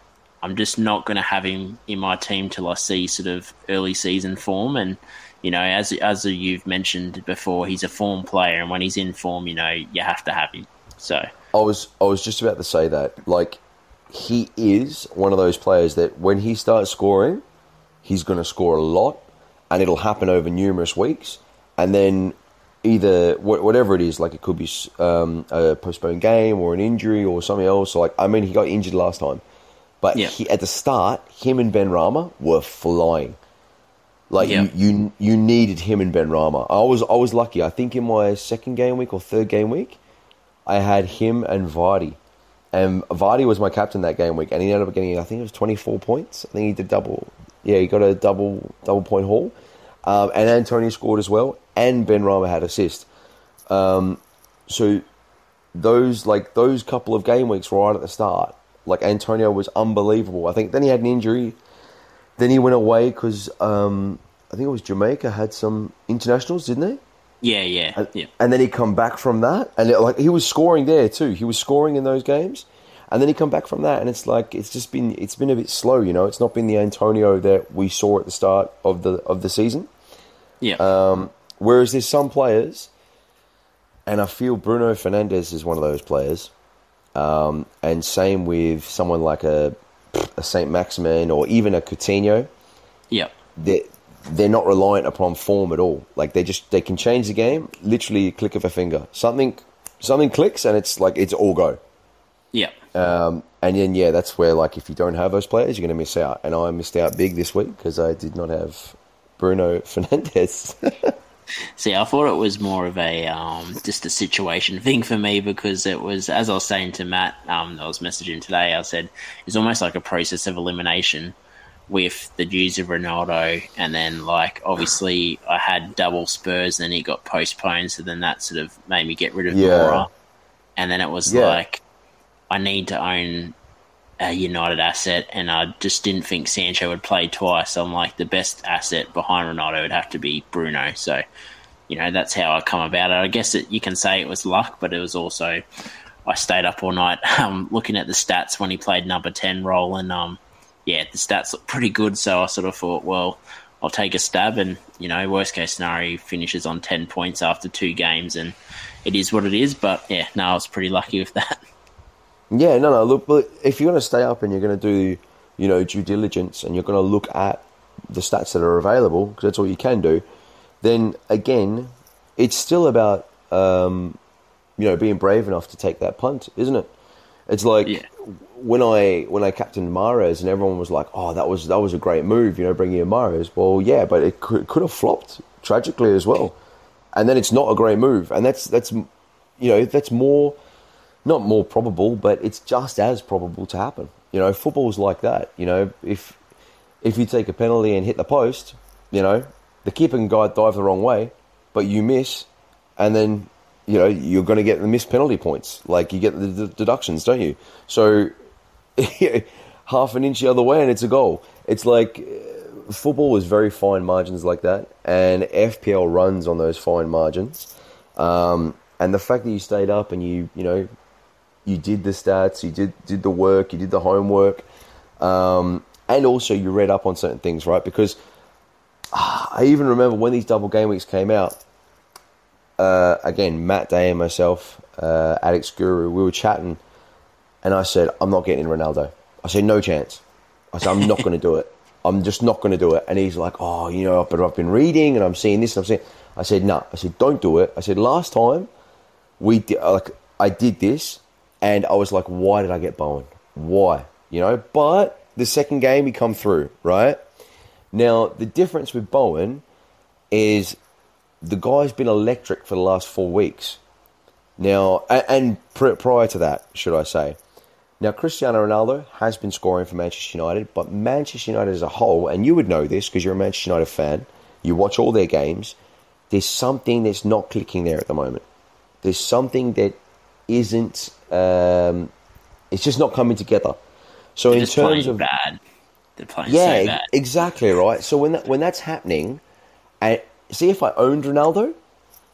I'm just not going to have him in my team till I see sort of early season form. And you know, as as you've mentioned before, he's a form player, and when he's in form, you know, you have to have him. So I was I was just about to say that, like he is one of those players that when he starts scoring, he's going to score a lot and it'll happen over numerous weeks, and then either whatever it is, like it could be um, a postponed game or an injury or something else. Like I mean, he got injured last time, but yeah. he, at the start, him and Benrahma were flying. Like yeah. you, you, you needed him and Benrahma. I was, I was lucky. I think in my second game week or third game week, I had him and Vardy, and Vardy was my captain that game week, and he ended up getting, I think it was twenty four points. I think he did double yeah, he got a double double point haul, um, and Antonio scored as well, and Benrahma had assist. Um, so those like those couple of game weeks right at the start, like Antonio was unbelievable. I think then he had an injury, then he went away because um, I think it was Jamaica had some internationals, didn't they? Yeah, yeah, and, yeah. And then he come back from that, and it, like he was scoring there too. He was scoring in those games and then he come back from that, and it's like it's just been it's been a bit slow. You know, it's not been the Antonio that we saw at the start of the of the season. Yeah. Um, whereas there's some players, and I feel Bruno Fernandes is one of those players, um, and same with someone like a a Saint Maximin or even a Coutinho. Yeah. They they're not reliant upon form at all. Like they just they can change the game literally click of a finger. Something something clicks and it's like it's all go. Yeah. Um, and then yeah, that's where like if you don't have those players, you're going to miss out. And I missed out big this week because I did not have Bruno [LAUGHS] Fernandes. [LAUGHS] See, I thought it was more of a um, just a situation thing for me because it was, as I was saying to Matt, um, I was messaging today. I said it's almost like a process of elimination with the news of Ronaldo, and then like obviously I had double Spurs, and then he got postponed, so then that sort of made me get rid of yeah. Moura, and then it was yeah. like I need to own a United asset, and I just didn't think Sancho would play twice. I'm like the best asset behind Ronaldo would have to be Bruno. So, you know, that's how I come about it. I guess it, you can say it was luck, but it was also I stayed up all night [LAUGHS] um, looking at the stats when he played number ten role, and um, yeah, the stats look pretty good. So I sort of thought, well, I'll take a stab, and you know, worst case scenario, finishes on ten points after two games, and it is what it is. But yeah, no, I was pretty lucky with that. [LAUGHS] Yeah, no, no. Look, but if you're going to stay up and you're going to do, you know, due diligence, and you're going to look at the stats that are available, because that's all you can do, then again, it's still about, um, you know, being brave enough to take that punt, isn't it? It's like yeah. when I when I captained Mahrez, and everyone was like, "Oh, that was that was a great move," you know, bringing in Mahrez. Well, yeah, but it could, could have flopped tragically as well, and then it's not a great move, and that's that's you know that's more not more probable, but it's just as probable to happen. You know, football's like that. You know, if if you take a penalty and hit the post, you know, the keeper can dive the wrong way, but you miss, and then you know, you're going to get the missed penalty points. Like you get the, the deductions, don't you? So [LAUGHS] half an inch the other way and it's a goal. It's like uh, football is very fine margins like that, and FPL runs on those fine margins. Um, and the fact that you stayed up and you, you know, you did the stats, you did did the work, you did the homework, um, and also you read up on certain things, right? Because ah, I even remember when these double game weeks came out. Uh, again, Matt Day and myself, uh, Alex Guru, we were chatting, and I said, "I'm not getting Ronaldo." I said, "No chance." I said, "I'm not going to do it. I'm just not going to do it." And he's like, "Oh, you know, but I've been reading and I'm seeing this and I'm seeing." I said, "No." I said, "Don't do it." I said, "Last time we did, like I did this, and I was like, why did I get Bowen? Why? You know, but the second game he come through, right? Now the difference with Bowen is the guy's been electric for the last four weeks. Now, and, prior to that, should I say? Now, Cristiano Ronaldo has been scoring for Manchester United, but Manchester United as a whole, and you would know this because you're a Manchester United fan, you watch all their games, there's something that's not clicking there at the moment. There's something that isn't. Um, it's just not coming together. So They're in terms of bad, yeah, so exactly right. So when that, when that's happening, I see if I owned Ronaldo,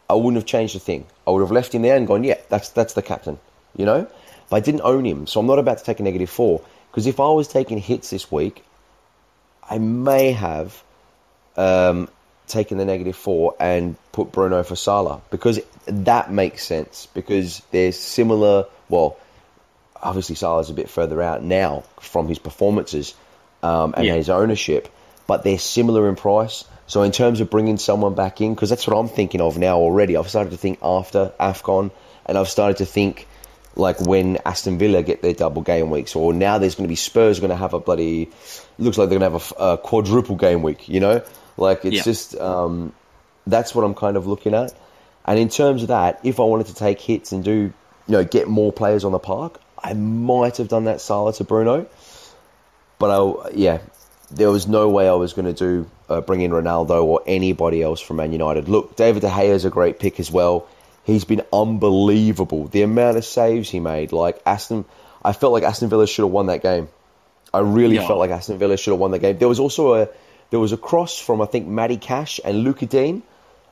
I wouldn't have changed a thing. I would have left him there and gone, yeah, that's that's the captain, you know. But I didn't own him, so I'm not about to take a negative four. Because if I was taking hits this week, I may have um, taken the negative four and put Bruno for Salah because that makes sense because they're similar. Well, obviously Salah's a bit further out now from his performances um, and Yeah. his ownership, but they're similar in price. So in terms of bringing someone back in, because that's what I'm thinking of now already. I've started to think after Afcon, and I've started to think like when Aston Villa get their double game weeks, or now there's going to be Spurs going to have a bloody looks like they're going to have a quadruple game week. You know, like it's Yeah. just um, that's what I'm kind of looking at. And in terms of that, if I wanted to take hits and do you know get more players on the park, I might have done that Salah to Bruno. But I, yeah, there was no way I was going to do uh, bring in Ronaldo or anybody else from Man United. Look, David De Gea is a great pick as well. He's been unbelievable. The amount of saves he made, like Aston, I felt like Aston Villa should have won that game. I really Yeah. felt like Aston Villa should have won the game. There was also a there was a cross from I think Matty Cash and Luca Digne,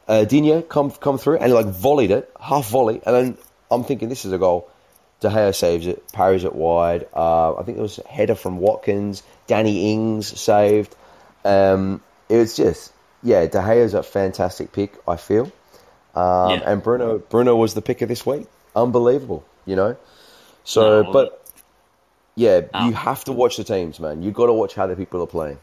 uh, come come through and like volleyed it, half volley, and then I'm thinking this is a goal. De Gea saves it, parries it wide. Uh, I think there was a header from Watkins. Danny Ings saved. Um, it was just yeah, De Gea's a fantastic pick. I feel, um, Yeah. and Bruno Bruno was the pick of this week. Unbelievable, you know. So, No, but yeah, you Um, have to watch the teams, man. You've got to watch how the people are playing.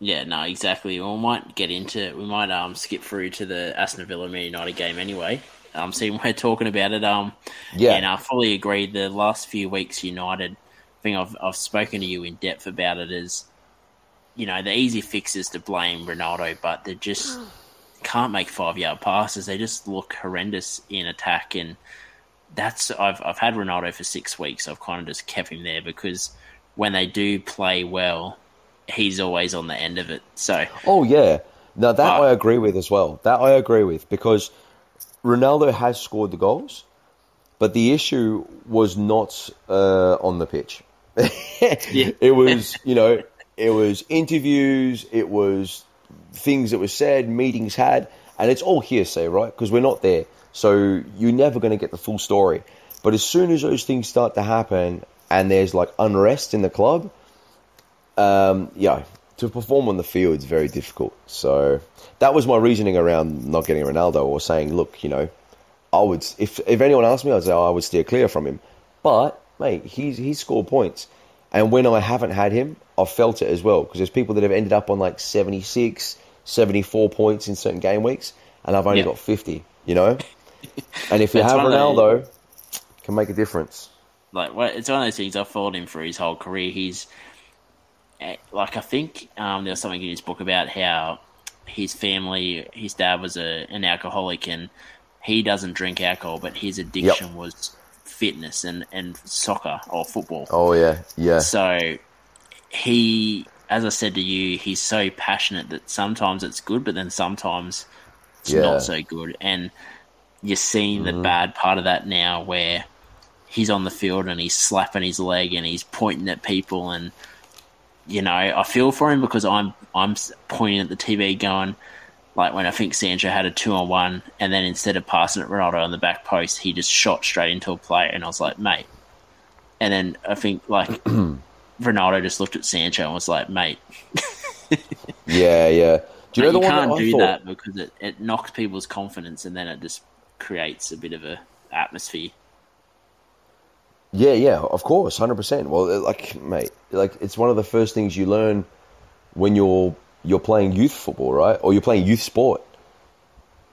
Yeah, no, exactly. Well, we might get into we might um skip through to the Aston Villa Man United game anyway. Um, seeing [LAUGHS] we're talking about it. Um, Yeah. and I fully agree. The last few weeks, United. I think I've I've spoken to you in depth about it. Is you know the easy fix is to blame Ronaldo, but they just [SIGHS] can't make five yard passes. They just look horrendous in attack, and that's I've I've had Ronaldo for six weeks. I've kind of just kept him there because when they do play well, he's always on the end of it. So Oh yeah, now that. I agree with as well. That I agree with because Ronaldo has scored the goals, but the issue was not uh, on the pitch. [LAUGHS] It was, you know, it was interviews, it was things that were said, meetings had, and it's all hearsay, right? Because we're not there, so you're never going to get the full story. But as soon as those things start to happen, and there's like unrest in the club, um, yeah, to perform on the field is very difficult. So that was my reasoning around not getting Ronaldo or saying, look, you know, I would if if anyone asked me, I'd say oh, I would steer clear from him. But mate, he's he's scored points, and when I haven't had him, I've felt it as well because there's people that have ended up on like 76, 74 points in certain game weeks, and I've only Yeah. got fifty. You know, [LAUGHS] and if you have one of the- Ronaldo, it can make a difference. like well, it's one of those things I've followed him for his whole career. He's like I think um, there was something in his book about how his family, his dad was a, an alcoholic, and he doesn't drink alcohol, but his addiction was fitness and, and soccer or football. Oh yeah, yeah, So he, as I said to you, he's so passionate that sometimes it's good, but then sometimes it's Yeah. not so good. And you're seeing the bad part of that now, where he's on the field and he's slapping his leg and he's pointing at people, and you know, I feel for him because I'm I'm pointing at the TV going. Like when I think Sancho had a two on one, and then instead of passing it Ronaldo on the back post, he just shot straight into a player, and I was like, mate. And then I think like [CLEARS THROAT] Ronaldo just looked at Sancho and was like, mate. [LAUGHS] yeah, yeah. Do you know the you can't that do thought... that because it, it knocks people's confidence and then it just creates a bit of a atmosphere. Yeah, yeah, of course, hundred percent. Well, uh, like, mate, like it's one of the first things you learn when you're you're playing youth football, right? Or you're playing youth sport.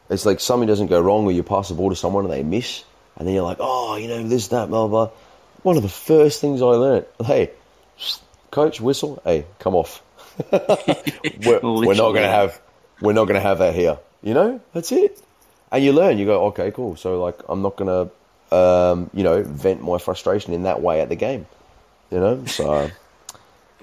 It's like something doesn't go wrong, or you pass the ball to someone and they miss, and then you're like, oh, you know, this, that, blah, blah. One of the first things I learned, hey, coach, whistle, hey, come off. [LAUGHS] we're, we're not to have, we're not going to have that here. You know, that's it. And you learn. You go, okay, cool. So like, I'm not going to, um, you know, vent my frustration in that way at the game. You know, so. [LAUGHS]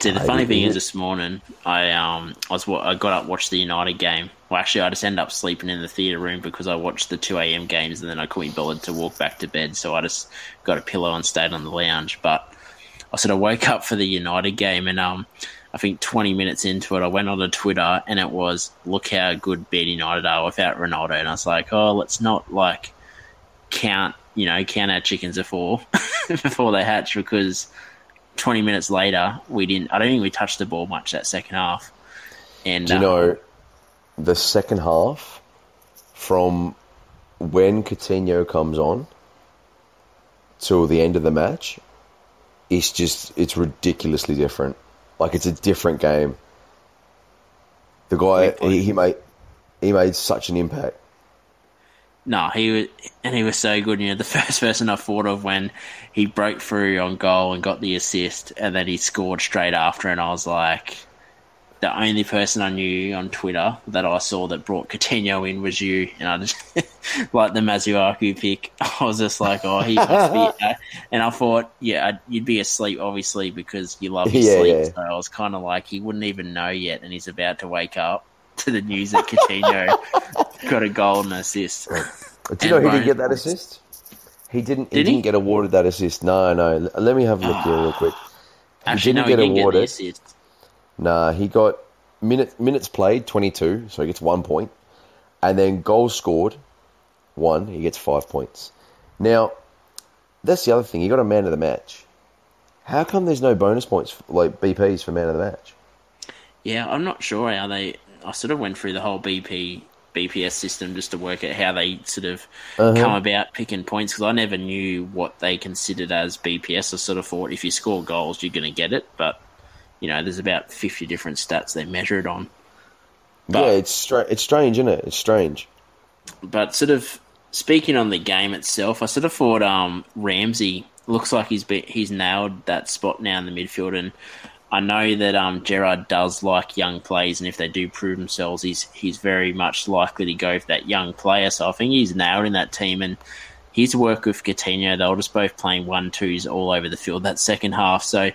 See, the funny thing is, this morning I um I was I got up watched the United game. Well, actually, I just ended up sleeping in the theatre room because I watched the two a.m. games and then I couldn't be bothered to walk back to bed. So I just got a pillow and stayed on the lounge. But I sort of woke up for the United game and um I think 20 minutes into it, I went on to Twitter and it was, look how good Ben United are without Ronaldo. And I was like, oh, let's not like count, you know, count our chickens before [LAUGHS] before they hatch because 20 minutes later, we didn't, I don't think we touched the ball much that second half. And do you know um, the second half from when Coutinho comes on till the end of the match? It's just it's ridiculously different. Like it's a different game. The guy he, he made he made such an impact. No, he was, and he was so good. You know, the [LAUGHS] first person I thought of when he broke through on goal and got the assist, and then he scored straight after, and I was like, the only person I knew on Twitter that I saw that brought Coutinho in was you, and I just like the Masuaku pick. [LAUGHS] I was just like, oh, he must be, [LAUGHS] and I thought, yeah, you'd be asleep obviously because you love your yeah, sleep. Yeah. So I was kind of like, he wouldn't even know yet, and he's about to wake up to the news that Coutinho [LAUGHS] got a goal and assist. Do you know who didn't get that assist? He didn't. Did he, didn't get awarded that assist. No, no. Let me have a look here real quick. He Actually, didn't no, get he didn't awarded. Get assist. Nah, he got minute, minutes played, 22, so he gets one point. And then goals scored, one, he gets five points. Now, that's the other thing. He got a man of the match. How come there's no bonus points, like BPs for man of the match? Yeah, I'm not sure how they. I sort of went through the whole BP BPS system just to work out how they sort of uh-huh. come about picking points because I never knew what they considered as BPS. I sort of thought if you score goals, you're going to get it, but you know, there's about 50 different stats they measure it on. But, yeah, it's stra- it's strange, isn't it? It's strange. But sort of speaking on the game itself, I sort of thought um, Ramsey looks like he's be- he's nailed that spot now in the midfield, and I know that um, Gerrard does like young players, and if they do prove themselves, he's he's very much likely to go for that young player. So I think he's nailed in that team, and his work with Coutinho, they were just both playing one twos all over the field that second half. So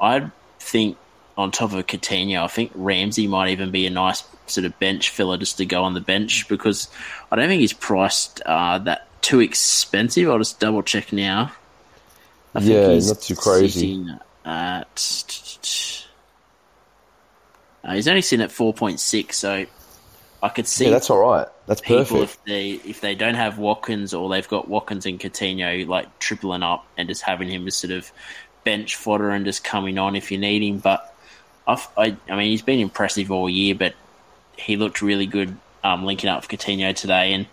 I'd think on top of Coutinho, I think Ramsey might even be a nice sort of bench filler just to go on the bench because I don't think he's priced uh, that too expensive. I'll just double check now. I yeah, he's not too crazy. At, uh, he's only sitting at four point six, so I could see. Yeah, that's all right. That's perfect. If they if they don't have Watkins or they've got Watkins and Coutinho like tripling up and just having him as sort of bench fodder and just coming on if you need him. But I've, I, I mean, he's been impressive all year, but he looked really good um, linking up for Coutinho today. And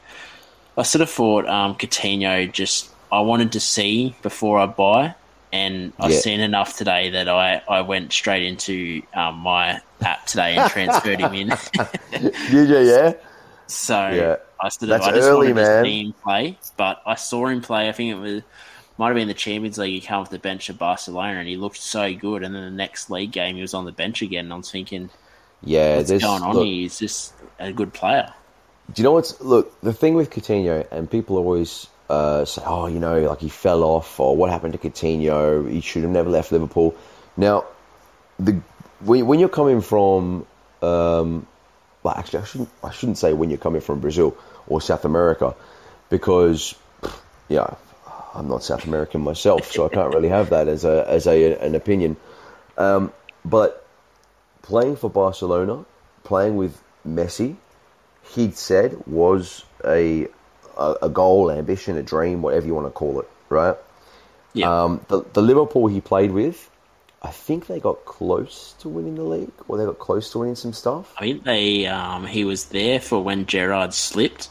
I sort of thought um, Coutinho just I wanted to see before I buy, and I've yeah. seen enough today that I, I went straight into um, my app today and transferred him in. [LAUGHS] Did you? Yeah. So yeah. I sort of That's I just early, wanted man. to see him play, but I saw him play. I think it was might have been the Champions League. He came off the bench at Barcelona and he looked so good. And then the next league game, he was on the bench again. And I was thinking, yeah, what's going on look, here? He's just a good player. Do you know what's look? The thing with Coutinho, and people always uh, say, oh, you know, like he fell off, or what happened to Coutinho? He should have never left Liverpool. Now, the when, when you're coming from, um, well, actually, I shouldn't I shouldn't say when you're coming from Brazil or South America because, yeah, I'm not South American myself, so I can't really have that as a as a an opinion. Um, but playing for Barcelona, playing with Messi, he'd said was a, a, a goal, ambition, a dream, whatever you want to call it, right? Yeah. Um, the the Liverpool he played with, I think they got close to winning the league, or they got close to winning some stuff. I think they um, he was there for when Gerrard slipped.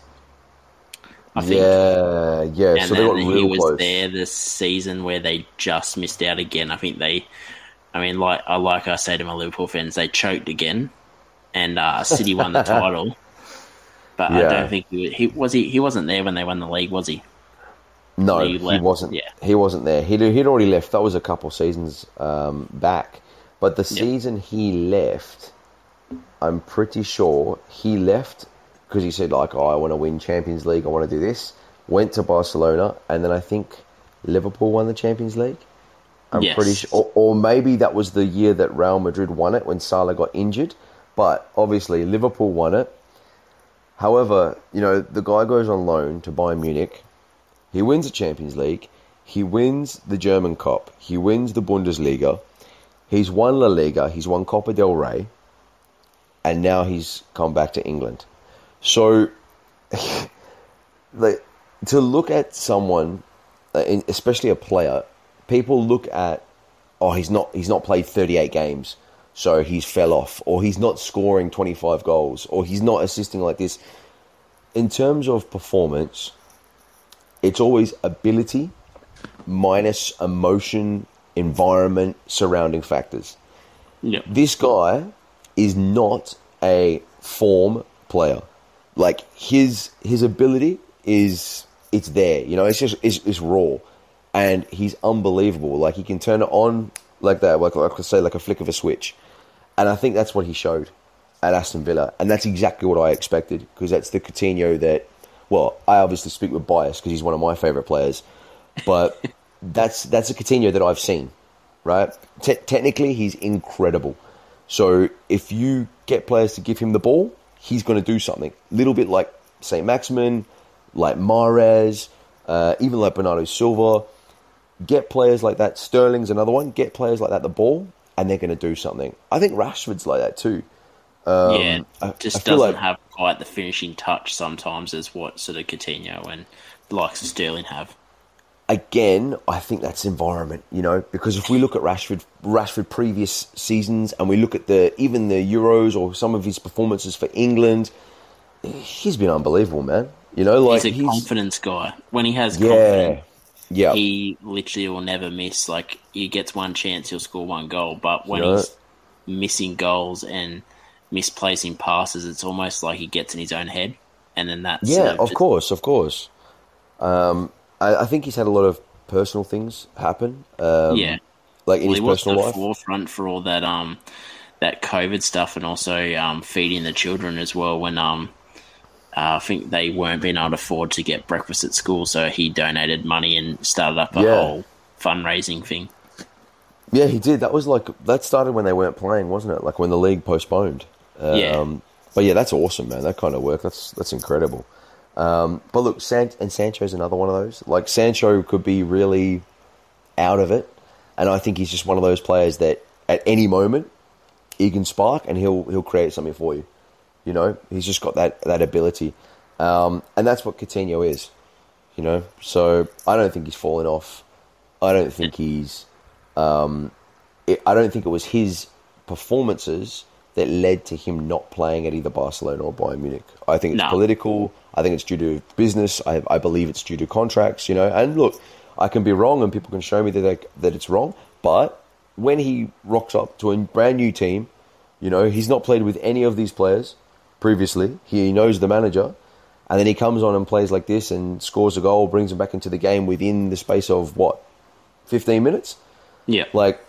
I think. Yeah, yeah. And so they then he was close. there this season where they just missed out again. I think they, I mean, like I like I say to my Liverpool fans, they choked again, and uh, City won the [LAUGHS] title. But I don't think he, he was he he wasn't there when they won the league, was he? No, He he, wasn't. yeah. He wasn't there. He'd, he'd already left. That was a couple seasons um, back. But the Yeah. season he left, I'm pretty sure he left because he said like, "Oh, I want to win Champions League. I want to do this." Went to Barcelona, and then I think Liverpool won the Champions League. I'm Yes. pretty sure, or, or maybe that was the year that Real Madrid won it when Salah got injured. But obviously, Liverpool won it. However, you know the guy goes on loan to Bayern Munich. He wins the Champions League. He wins the German Cup. He wins the Bundesliga. He's won La Liga. He's won Copa del Rey. And now he's come back to England. So, [LAUGHS] like, to look at someone, especially a player, people look at, oh, he's not he's not played 38 games, so he's fell off, or he's not scoring 25 goals, or he's not assisting like this. In terms of performance, it's always ability minus emotion, environment, surrounding factors. Yeah. This guy is not a form player. Like his his ability is it's there. You know, it's just it's, it's raw, and he's unbelievable. Like he can turn it on like that, like like I could say, like a flick of a switch. And I think that's what he showed at Aston Villa, and that's exactly what I expected because that's the Coutinho that. Well, I obviously speak with bias because he's one of my favorite players, but [LAUGHS] that's that's a Coutinho that I've seen, right? Te- technically, he's incredible. So if you get players to give him the ball, he's going to do something. A Little bit like Saint Maximin, like Mahrez, uh, even like Bernardo Silva. Get players like that. Sterling's another one. Get players like that the ball, and they're going to do something. I think Rashford's like that too. Um, yeah, I- just I doesn't like- have quite the finishing touch sometimes as what sort of Coutinho and the likes of Sterling have. again, I think that's environment, you know, because if we look at Rashford, Rashford previous seasons, and we look at the even the Euros or some of his performances for England, he's been unbelievable, man. You know, like He's a he's, confidence guy. When he has yeah, confidence, yeah, he literally will never miss. Like he gets one chance, he'll score one goal. But when Yeah. he's missing goals and misplacing passes, it's almost like he gets in his own head, and then that's yeah. sort Of just- course, of course. Um, I, I think he's had a lot of personal things happen. Um, yeah. like in Well, he his was personal the life. forefront for all that um that COVID stuff and also um, feeding the children as well. When um uh, I think they weren't being able to afford to get breakfast at school, so he donated money and started up a Yeah. whole fundraising thing. Yeah, he did. That was like that started when they weren't playing, wasn't it? Like when the league postponed. Um, Yeah. But yeah, that's awesome, man. That kind of work. That's that's incredible. Um, but look, San- and Sancho's another one of those. Like Sancho could be really out of it, and I think he's just one of those players that at any moment he can spark and he'll he'll create something for you. You know, he's just got that that ability, um, and that's what Coutinho is. You know, so I don't think he's fallen off. I don't think he's it, I don't think it was his performances that led to him not playing at either Barcelona or Bayern Munich. I think it's No. political. I think it's due to business. I, I believe it's due to contracts. You know, and look, I can be wrong, and people can show me that they, that it's wrong. But when he rocks up to a brand new team, you know, he's not played with any of these players previously. He knows the manager. And then he comes on and plays like this and scores a goal, brings him back into the game within the space of what, 15 minutes? Yeah, like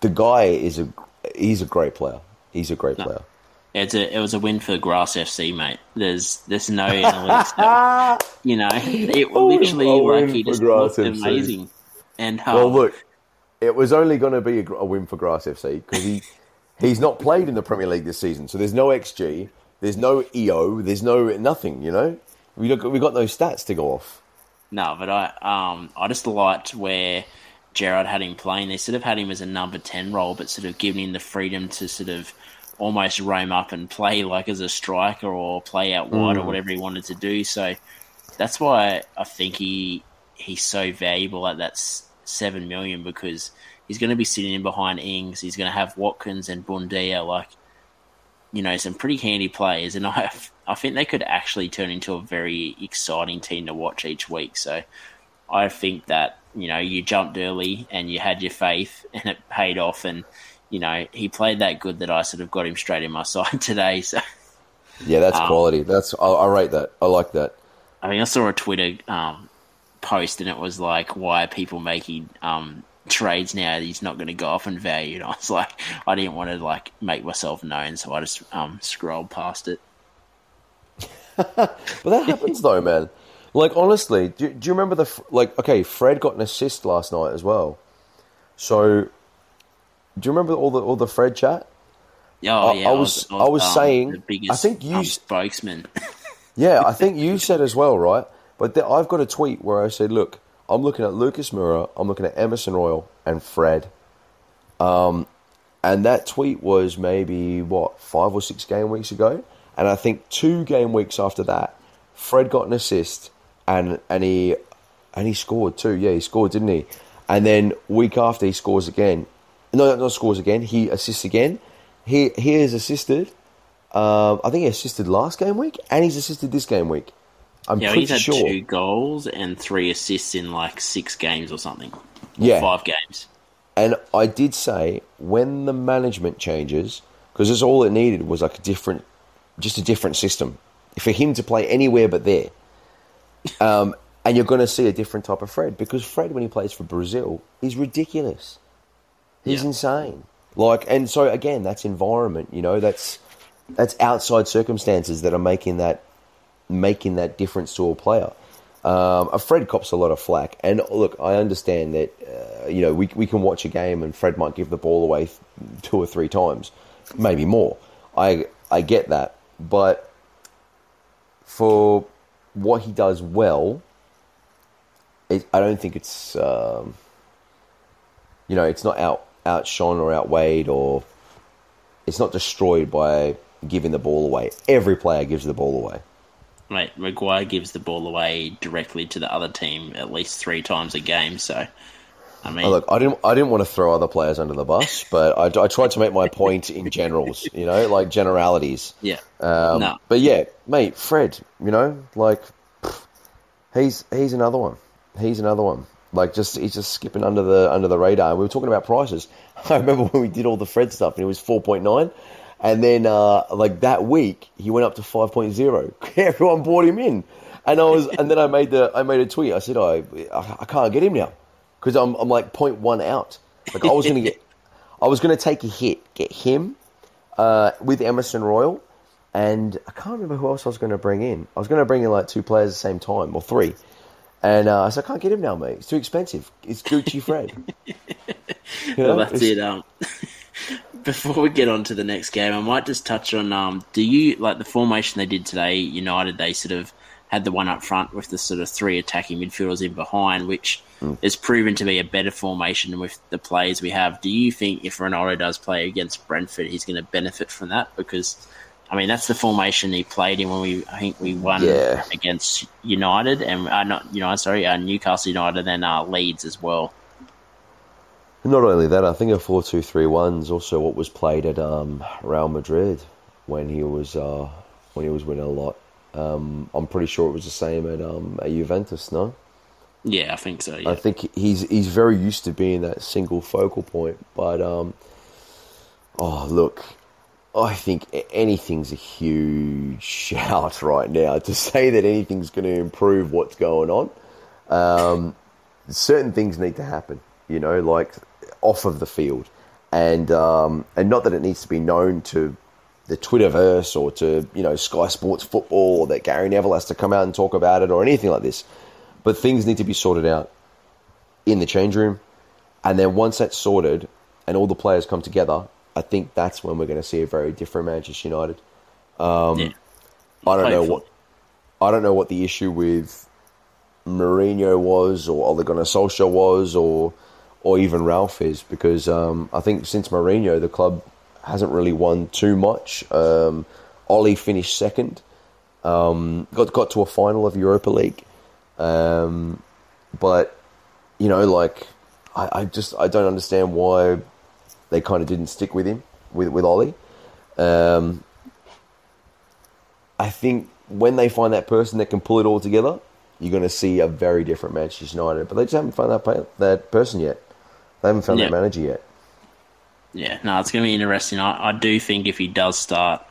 the guy is a he's a great player. He's a great player. it's a it was a win for Grass FC, mate. There's there's no [LAUGHS] analytics. that- you know, it literally like he just looked FC. amazing. And um, Well, look, it was only going to be a, a win for Grass FC because he he's not played in the Premier League this season, so there's no XG, there's no EO, there's no nothing. You know, We got we got no stats to go off. No, but I um I just liked where Gerrard had him playing. They sort of had him as a number ten role, but sort of giving him the freedom to sort of almost roam up and play like as a striker or play out wide mm. or whatever he wanted to do. So that's why I think he he's so valuable at that seven million because he's going to be sitting in behind Ings. He's going to have Watkins and Buendia, like you know, some pretty handy players, and [LAUGHS] I I think they could actually turn into a very exciting team to watch each week. So I think that you know you jumped early and you had your faith, [LAUGHS] and it paid off. And you know he played that good that I sort of got him straight in my [LAUGHS] side today. So yeah, that's um, quality. That's I, I rate that. I like that. I mean, I saw a Twitter um, post and it was like, why are people making um, trades now he's not going to go off in value. And I was like, I didn't want to like make myself known, so I just um, scrolled past it. [LAUGHS] but that happens though, man. Like honestly, do, do you remember the like? Okay, Fred got an assist last night as well. So, do you remember all the all the Fred chat? Oh, yeah, I, I was, I was, I was um, saying. Biggest, I think you um, spokesman. yeah, I think [LAUGHS] you said as well, right? But I've got a tweet where I said, "Look, I'm looking at Lucas Moura, I'm looking at Emerson Royal and Fred. Um, and that tweet was maybe what five or six game weeks ago, and I think two game weeks after that, Fred got an assist and and he and he scored too. Yeah, he scored, didn't he? And then week after he scores again. No, not scores again. He assists again. He he has assisted. Um, I think he assisted last game week, and he's assisted this game week. I'm yeah, pretty he's had sure. two goals and three assists in like six games or something. Yeah, five games. And I did say when the management changes, because that's all it needed was like a different, just a different system for him to play anywhere but there. Um, and you're going to see a different type of Fred because Fred, when he plays for Brazil, is ridiculous. He's yeah. insane. Like, and so again, that's environment. You know, that's that's outside circumstances that are making that making that difference to a player. Um, Fred cops a lot of flack, and look, I understand that uh, you know we we can watch a game and Fred might give the ball away two or three times, maybe more. I I get that, but for what he does well, it, I don't think it's um, you know it's not out outshone or outweighed or it's not destroyed by giving the ball away. Every player gives the ball away. Mate, Maguire gives the ball away directly to the other team at least three times a game. So, I mean, oh, look, I didn't, I didn't want to throw other players under the bus, [LAUGHS] but I, I tried to make my point in generals, you know, like generalities. Yeah. Um, no. But yeah, mate, Fred, you know, like he's he's another one. He's another one. Like just he's just skipping under the under the radar. We were talking about prices. [LAUGHS] I remember when we did all the Fred stuff, and it was four point nine. And then, uh, like that week, he went up to 5.0. [LAUGHS] Everyone bought him in. And I was, and then I made the, I made a tweet. I said, I, I can't get him now because I'm, I'm like 0.1 out. Like I was going to get, I was going to take a hit, get him, uh, with Emerson Royal. And I can't remember who else I was going to bring in. I was going to bring in like two players at the same time or three. And uh, I said, I can't get him now, mate. It's too expensive. It's Gucci Fred. [LAUGHS] you know? Well, that's it's, it. Um, [LAUGHS] before we get on to the next game, I might just touch on um, do you like the formation they did today? United, they sort of had the one up front with the sort of three attacking midfielders in behind, which mm. has proven to be a better formation with the players we have. Do you think if Ronaldo does play against Brentford, he's going to benefit from that? Because I mean, that's the formation he played in when we I think we won yeah. against United and uh, not United, sorry, uh, Newcastle United and uh, Leeds as well. Not only that, I think a 4 2 3 1 is also what was played at um, Real Madrid when he was uh, when he was winning a lot. Um, I'm pretty sure it was the same at, um, at Juventus, no? Yeah, I think so. Yeah. I think he's he's very used to being that single focal point. But um, oh, look, I think anything's a huge [LAUGHS] shout right now to say that anything's going to improve what's going on. Um, certain things need to happen, you know, like off of the field, and um, and not that it needs to be known to the Twitterverse or to you know Sky Sports Football or that Gary Neville has to come out and talk about it or anything like this, but things need to be sorted out in the change room, and then once that's sorted and all the players come together, I think that's when we're going to see a very different Manchester United. Um, yeah. I don't know what. I don't know what the issue with Mourinho was, or Ole Gunnar Solskjaer was, or or even Ralf is, because um, I think since Mourinho, the club hasn't really won too much. Um, Ollie finished second, um, got got to a final of Europa League, um, but you know, like I, I, just I don't understand why they kind of didn't stick with him with with Ollie. Um, I think when they find that person that can pull it all together, you're going to see a very different Manchester United. But they just haven't found that that person yet. They haven't found that manager yet. Yeah, no, it's going to be interesting. I, I do think if he does start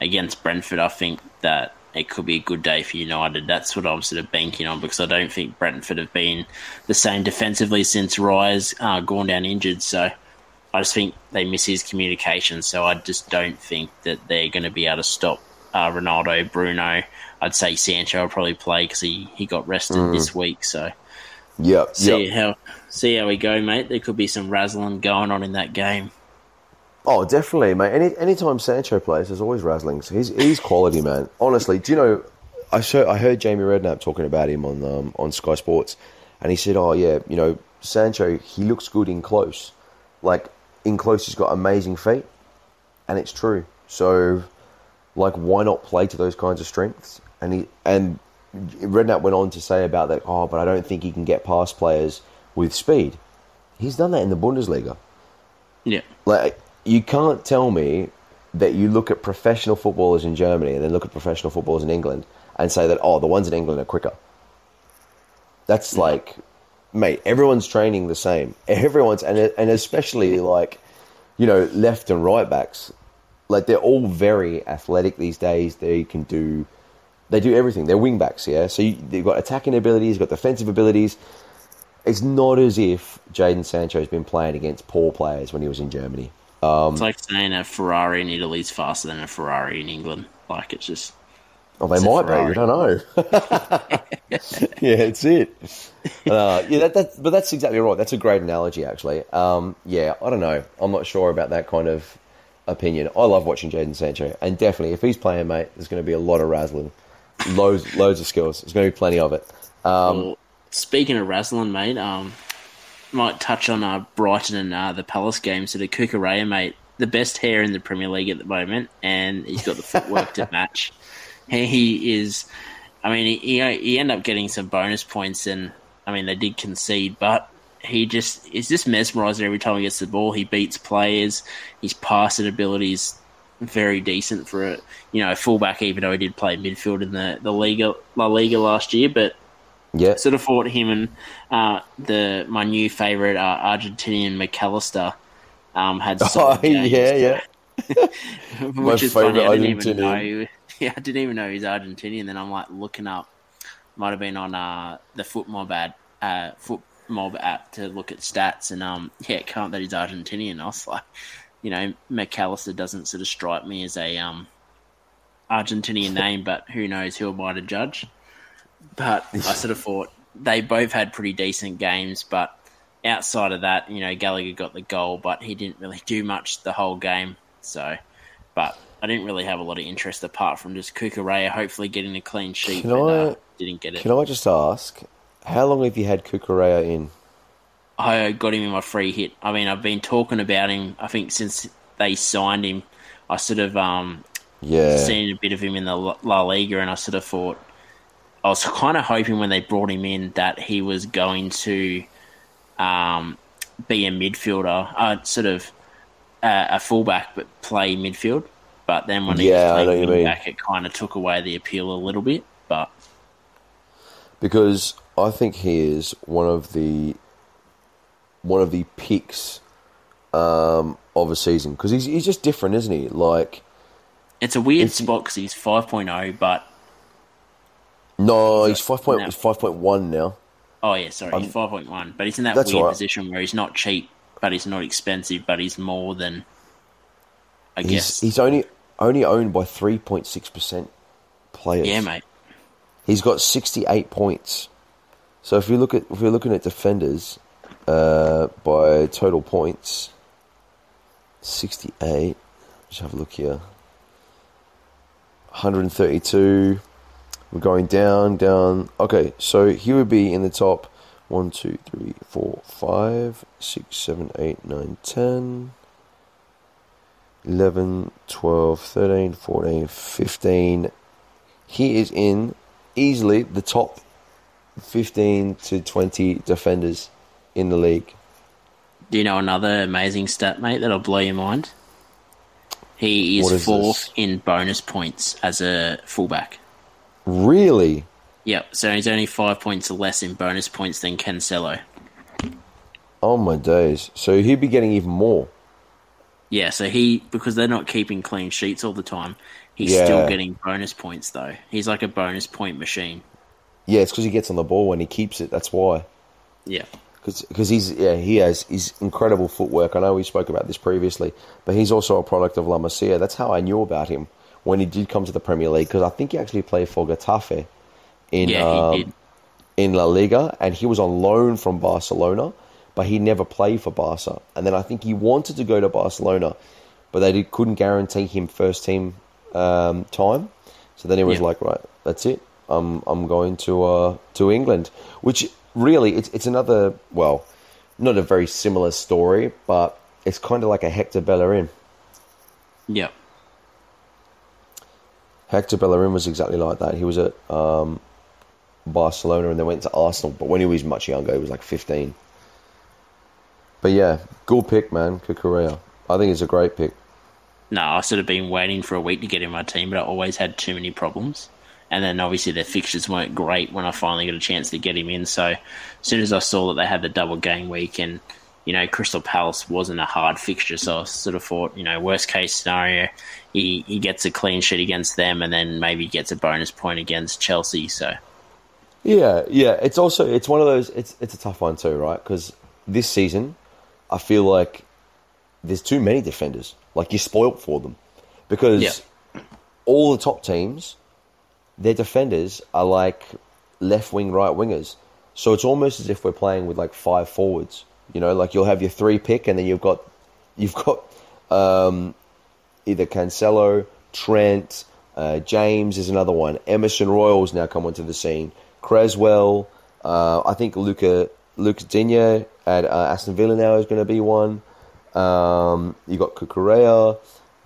against Brentford, I think that it could be a good day for United. That's what I'm sort of banking on because I don't think Brentford have been the same defensively since Raya's uh, gone down injured. So I just think they miss his communication. So I just don't think that they're going to be able to stop uh, Ronaldo, Bruno. I'd say Sancho will probably play because he, he got rested mm. this week. So yeah, see yep. how see how we go, mate. There could be some razzling going on in that game. Oh, definitely, mate. Any anytime Sancho plays, there's always razzling. So he's he's quality, man. Honestly, do you know? I I heard Jamie Redknapp talking about him on um, on Sky Sports, and he said, "Oh yeah, you know, Sancho, he looks good in close. Like in close, he's got amazing feet, and it's true. So, like, why not play to those kinds of strengths?" And he and Redknapp went on to say about that. Oh, but I don't think he can get past players with speed. He's done that in the Bundesliga. Yeah, like you can't tell me that you look at professional footballers in Germany and then look at professional footballers in England and say that oh the ones in England are quicker. That's yeah. like, mate, everyone's training the same. [LAUGHS] Everyone's and and especially like, you know, left and right backs, like they're all very athletic these days. They can do, they do everything. They're wing backs, yeah. So you, they've got attacking abilities, got defensive abilities. It's not as if Jadon Sancho has been playing against poor players when he was in Germany. Um, it's like saying a Ferrari in Italy is faster than a Ferrari in England. Like it's just. Oh, they might be. You don't know. [LAUGHS] [LAUGHS] yeah, it's it. Uh, yeah, that, that, but that's exactly right. That's a great analogy, actually. Um, yeah, I don't know. I'm not sure about that kind of opinion. I love watching Jadon Sancho, and definitely, if he's playing, mate, there's going to be a lot of razzling, loads, loads of skills. There's going to be plenty of it. Um, well, speaking of razzling, mate, um, might touch on uh, Brighton and uh, the Palace game. So the Cucurella, mate, the best hair in the Premier League at the moment, and he's got the footwork to [LAUGHS] match. He is, I mean, he, he ended up getting some bonus points, and I mean they did concede, but he just is just mesmerising every time he gets the ball. He beats players. His passing ability is very decent for a you know fullback, even though he did play midfield in the the Liga La Liga last year, but yeah. Sort of fought him and uh, the my new favourite uh, Argentinian Mac Allister um, had [LAUGHS] oh, yeah, yeah. [LAUGHS] [LAUGHS] which my is funny. I didn't even know. Yeah, I didn't even know he's Argentinian. Then I'm like looking up. Might have been on uh, the FotMob ad, uh, Foot Mob app to look at stats, and um, yeah, can't that he's Argentinian. I was like, you know, Mac Allister doesn't sort of strike me as a um, Argentinian name, but who knows who am I to judge? But [LAUGHS] I sort of thought they both had pretty decent games, but outside of that, you know, Gallagher got the goal, but he didn't really do much the whole game. So, but I didn't really have a lot of interest apart from just Cucurella hopefully getting a clean sheet. Can but, I, uh, didn't get it. Can I just ask, how long have you had Cucurella in? I got him in my free hit. I mean, I've been talking about him. I think since they signed him, I sort of um, yeah seen a bit of him in the La Liga, and I sort of thought I was kind of hoping when they brought him in that he was going to um, be a midfielder, uh, sort of uh, a fullback, but play midfield. But then when he yeah, played back, it kind of took away the appeal a little bit. But because I think he is one of the one of the picks um, of a season because he's he's just different, isn't he? Like it's a weird spot because he's 5.0, but no, he's five point. He's five point one now. Oh yeah, sorry, um, he's five point one. But he's in that weird right. position where he's not cheap, but he's not expensive, but he's more than. I he's, guess he's only only owned by three point six percent players. Yeah, mate. He's got sixty eight points. So if you look at if you're looking at defenders uh, by total points, sixty eight. Just have a look here. One hundred and thirty two. We're going down, down. Okay, so he would be in the top 1, 2, 3, 4, 5, 6, 7, 8, 9, 10, 11, 12, 13, 14, 15. He is in easily the top 15 to 20 defenders in the league. Do you know another amazing stat, mate, that'll blow your mind? He is, is fourth this? in bonus points as a fullback. Really? Yep. So he's only five points less in bonus points than Cancelo. Oh my days! So he'd be getting even more. Yeah. So he because they're not keeping clean sheets all the time. He's yeah. still getting bonus points though. He's like a bonus point machine. Yeah, it's because he gets on the ball when he keeps it. That's why. Yeah. Because he's yeah he has his incredible footwork. I know we spoke about this previously, but he's also a product of La Masia. That's how I knew about him when he did come to the Premier League because I think he actually played for Getafe in yeah, um, in La Liga, and he was on loan from Barcelona, but he never played for Barca. And then I think he wanted to go to Barcelona, but they did, couldn't guarantee him first team um, time. So then he was yeah. like, right, that's it. I'm I'm going to uh, to England, which really it's it's another well, not a very similar story, but it's kind of like a Hector Bellerin. Yeah. Hector Bellerin was exactly like that. He was at um, Barcelona and then went to Arsenal, but when he was much younger, he was like 15. But yeah, good pick, man, Cucurella. I think it's a great pick. No, I sort of been waiting for a week to get in my team, but I always had too many problems. And then obviously their fixtures weren't great when I finally got a chance to get him in. So as soon as I saw that they had the double game week and you know, Crystal Palace wasn't a hard fixture, so I sort of thought, you know, worst case scenario, he, he gets a clean sheet against them and then maybe gets a bonus point against Chelsea. So, yeah, yeah, it's also it's one of those. It's it's a tough one too, right? Because this season, I feel like there's too many defenders. Like you're spoilt for them because all the top teams, their defenders are like left wing, right wingers. So it's almost as if we're playing with like five forwards. You know, like you'll have your three pick, and then you've got you've got um, either Cancelo, Trent, uh, James is another one. Emerson Royal's now come onto the scene. Cresswell, uh, I think Luca Lucas Digne at uh, Aston Villa now is going to be one. Um, you got Cucurella.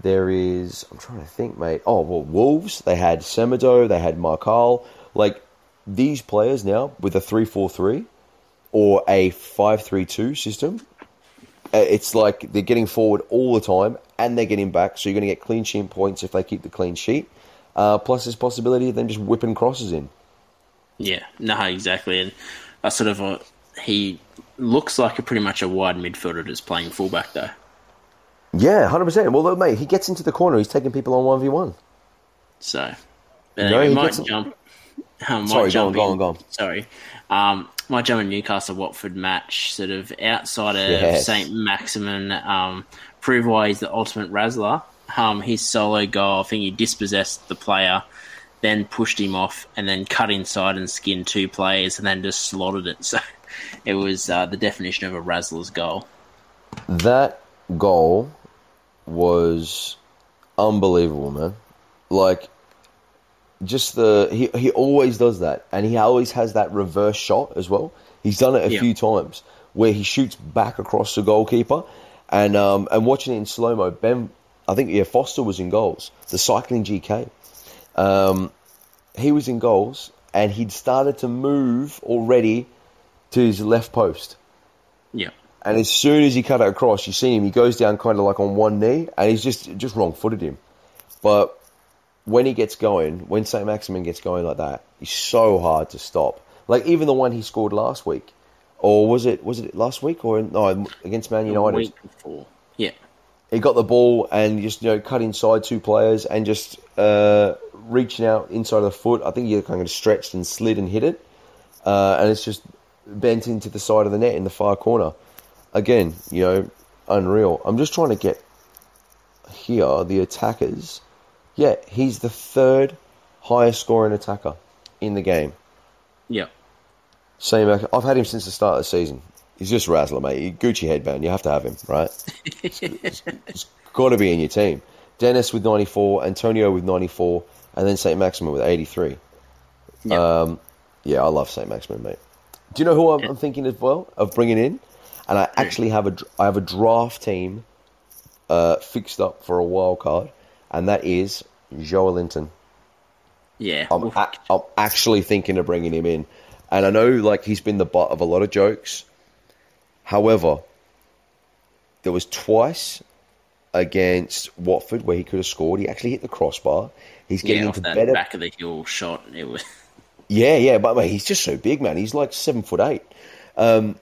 There is I'm trying to think, mate. Oh well, Wolves. They had Semedo. They had Markal. Like these players now with a three four three or a five three two system. Uh, it's like they're getting forward all the time and they're getting back. So you're going to get clean sheet points if they keep the clean sheet. Uh, plus, there's possibility of them just whipping crosses in. Yeah, no, exactly. And I sort of uh, he looks like a pretty much a wide midfielder just playing fullback though. Yeah, hundred percent. Well, mate, he gets into the corner. He's taking people on one v one. So, no, he might jump. [LAUGHS] Um, Sorry, go on, go on, go on. Sorry, um, might jump in Newcastle Watford match, sort of outside of yes. Saint Maximin. Um, prove why he's the ultimate razzler. Um, his solo goal, I think he dispossessed the player then pushed him off, and then cut inside and skinned two players, and then just slotted it. [LAUGHS] So it was uh, the definition of a Razzler's goal. That goal was unbelievable, man. Like, just the he he always does that, and he always has that reverse shot as well. He's done it a yeah. few times where he shoots back across the goalkeeper, and um and watching it in slow mo, Ben, I think yeah Foster was in goals. The cycling GK, um, he was in goals and he'd started to move already to his left post. Yeah. And as soon as he cut it across, you see him, he goes down kind of like on one knee and he's just just wrong footed him. But when he gets going, when St. Maximin gets going like that, he's so hard to stop. Like even the one he scored last week. Or was it was it last week or no against Man United? week before. Yeah. He got the ball and just you know cut inside two players and just uh, reaching out inside of the foot. I think he kind of stretched and slid and hit it, uh, and it's just bent into the side of the net in the far corner. Again, you know, unreal. I'm just trying to get here the attackers. Yeah, he's the third highest scoring attacker in the game. Yeah. Same. I've had him since the start of the season. He's just Razzler, mate. Gucci headband. You have to have him, right? [LAUGHS] it's, it's got to be in your team. Dennis with 94, Antonio with 94, and then St. Maximin with 83. Yep. Um, yeah, I love St. Maximin, mate. Do you know who I'm, I'm thinking as well of bringing in? And I actually have a I have a draft team uh, fixed up for a wild card, and that is Joelinton. Yeah. I'm, a- I'm actually thinking of bringing him in, and I know like he's been the butt of a lot of jokes. However, there was twice against Watford where he could have scored. He actually hit the crossbar. He's getting yeah, off into better. back of the hill shot. It was. Yeah, yeah, but mate, he's just so big, man. He's like seven foot eight. Um,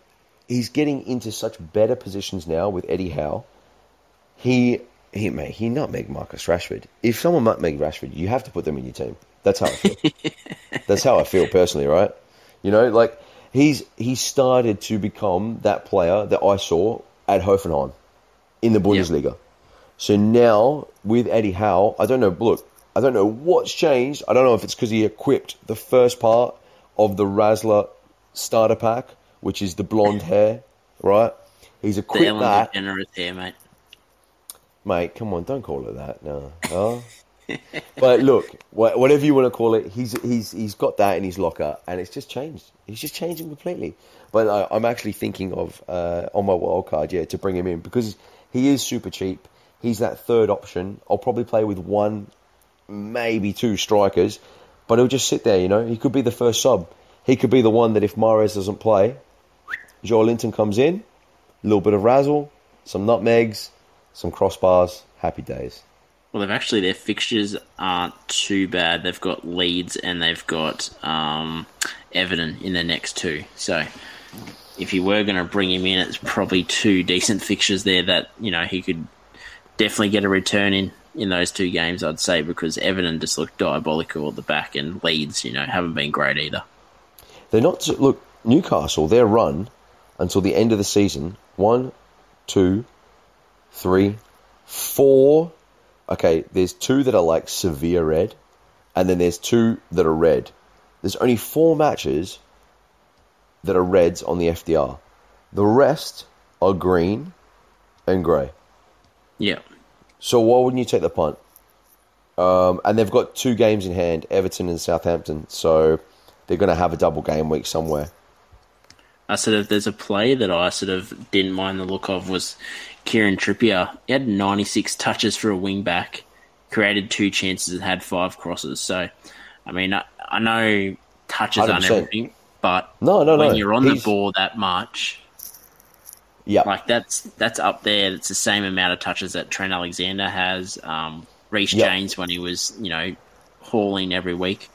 he's getting into such better positions now with Eddie Howe. He, he, mate, he nutmeg Marcus Rashford. If someone nutmeg Rashford, you have to put them in your team. That's how I feel. [LAUGHS] That's how I feel personally, right? You know, like he's he started to become that player that I saw at Hoffenheim in the Bundesliga. So now with Eddie Howe, I don't know. Look, I don't know what's changed. I don't know if it's because he equipped the first part of the Razzler starter pack, which is the blonde hair, right? He's equipped Ellen that, DeGeneres here, mate. mate. Come on, don't call it that. No, no. but look, whatever you want to call it, he's he's he's got that in his locker, and it's just changed. He's just changing completely. But I, I'm actually thinking of uh, on my wild card, yeah, to bring him in because he is super cheap. He's that third option. I'll probably play with one, maybe two strikers, but he'll just sit there. You know, he could be the first sub. He could be the one that if Mahrez doesn't play, Joelinton comes in, a little bit of razzle, some nutmegs, some crossbars, happy days. Well, they've actually their fixtures aren't too bad. They've got Leeds and they've got um, Everton in the next two. So, if you were going to bring him in, it's probably two decent fixtures there that you know he could definitely get a return in in those two games. I'd say because Everton just looked diabolical at the back, and Leeds, you know, haven't been great either. They're not look Newcastle. Their run until the end of the season: one, two, three, four. Okay, there's two that are like severe red, and then there's two that are red. There's only four matches that are reds on the FDR. The rest are green and grey. Yeah, So why wouldn't you take the punt? Um, and they've got two games in hand, Everton and Southampton. So they're going to have a double game week somewhere. I sort of there's a play that I sort of didn't mind the look of was Kieran Trippier. He had 96 touches for a wing back, created two chances and had five crosses. So, I mean, I, I know touches aren't everything, but No, no, when no. you're on the ball that much, Yeah, like that's that's up there. It's the same amount of touches that Trent Alexander has. Um, Reece Yep. James when he was, you know, hauling every week.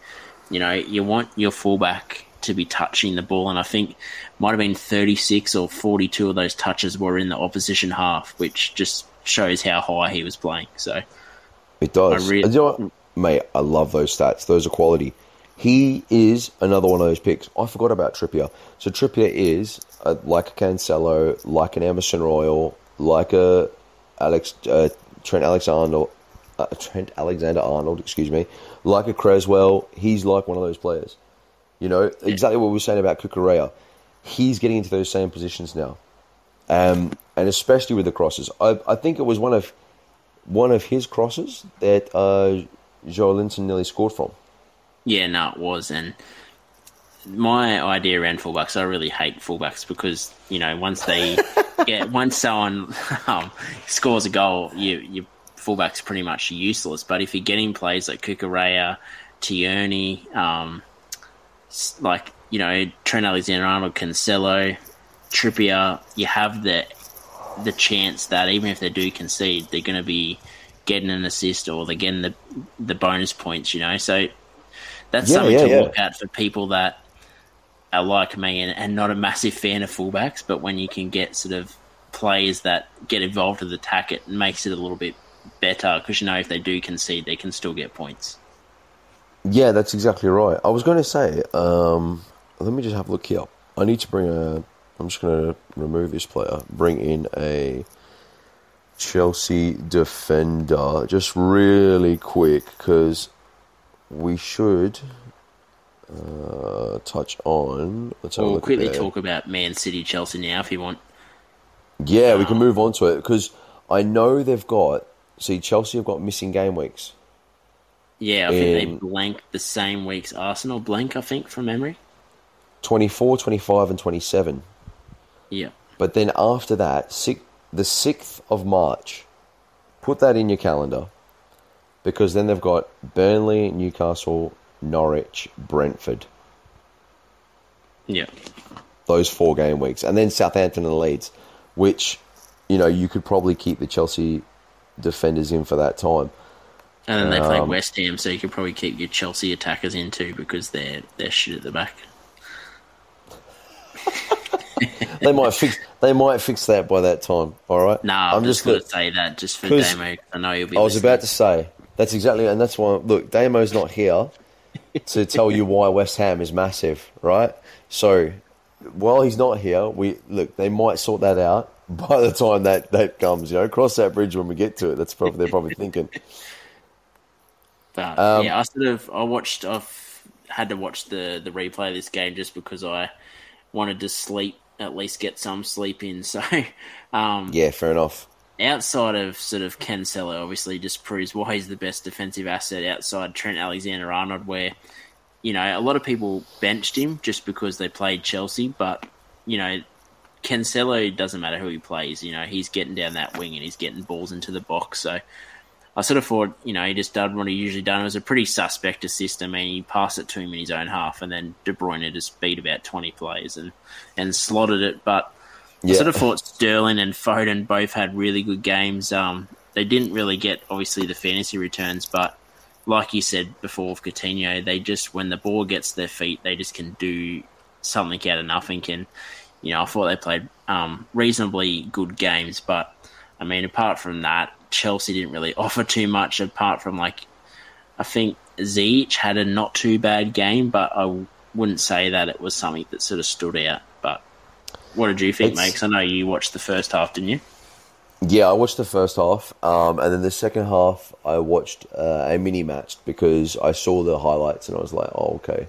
You know, you want your fullback to be touching the ball, and I think might have been 36 or 42 of those touches were in the opposition half, which just shows how high he was playing. So, it does. I re- you know what? Mate, I love those stats. Those are quality. He is another one of those picks. I forgot about Trippier. So Trippier is uh like a Cancelo, like an Emerson Royal, like a Alex uh, Trent Alexander, uh, Trent Alexander Arnold, excuse me, like a Cresswell. He's like one of those players. You know exactly what we were saying about Cucurella. He's getting into those same positions now, um, and especially with the crosses. I, I think it was one of one of his crosses that uh, Joelinton nearly scored from. yeah, no, it was. And my idea around fullbacks, I really hate fullbacks because you know once they [LAUGHS] get once someone um, scores a goal, you your fullback's pretty much useless. But if you're getting plays like Cucurella, Tierney, um, like you know Trent Alexander-Arnold, Cancelo, Trippier, you have the the chance that even if they do concede, they're going to be getting an assist or they're getting the the bonus points. You know, so that's Yeah, something yeah, to yeah. look at for people that are like me and, and not a massive fan of fullbacks. But when you can get sort of players that get involved with the attack, it makes it a little bit better because you know if they do concede, they can still get points. Yeah, that's exactly right. I was going to say, um, let me just have a look here. I need to bring a. I'm just going to remove this player. Bring in a Chelsea defender, just really quick, because we should uh, touch on. Let's We'll quickly talk about Man City, Chelsea now if you want. Yeah, we can move on to it because I know they've got. See, Chelsea have got missing game weeks. Yeah, I think they blank the same weeks Arsenal blank. I think from memory. 24, 25, and 27. Yeah. But then after that, six, the 6th of March, put that in your calendar because then they've got Burnley, Newcastle, Norwich, Brentford. Yeah. Those four game weeks. And then Southampton and Leeds, which, you know, you could probably keep the Chelsea defenders in for that time. And then they play um, West Ham, so you could probably keep your Chelsea attackers in too because they're they're shit at the back. [LAUGHS] they might fix. They might fix that by that time. All right. No, nah, I'm just, going to say that just for Damo. I know you'll be. I was about to say that's exactly, and that's why. Look, Damo's not here to tell you why West Ham is massive, right? So while he's not here, we look. They might sort that out by the time that that comes. You know, cross that bridge when we get to it. That's probably they're probably thinking. But um, yeah, I sort of I watched. I've had to watch the the replay of this game just because I wanted to sleep at least get some sleep in. [LAUGHS] So um, yeah, fair enough. Outside of sort of Cancelo, obviously just proves why he's the best defensive asset outside Trent Alexander Arnold, where you know a lot of people benched him just because they played Chelsea, but you know Cancelo doesn't matter who he plays. You know he's getting down that wing and he's getting balls into the box. So I sort of thought, you know, he just done what he usually done. It was a pretty suspect assist. I mean, he passed it to him in his own half, and then De Bruyne just beat about twenty players and and slotted it. But yeah. I sort of thought Sterling and Foden both had really good games. Um, they didn't really get obviously the fantasy returns, but like you said before with Coutinho, they just when the ball gets their feet, they just can do something out of nothing. And you know, I thought they played um, reasonably good games, but I mean, apart from that, Chelsea didn't really offer too much apart from like I think Ziyech had a not too bad game, but I wouldn't say that it was something that sort of stood out. But what did you think, mate? Because I know you watched the first half, didn't you? Yeah, I watched the first half, um, and then the second half I watched uh, a mini match because I saw the highlights and I was like, oh, okay,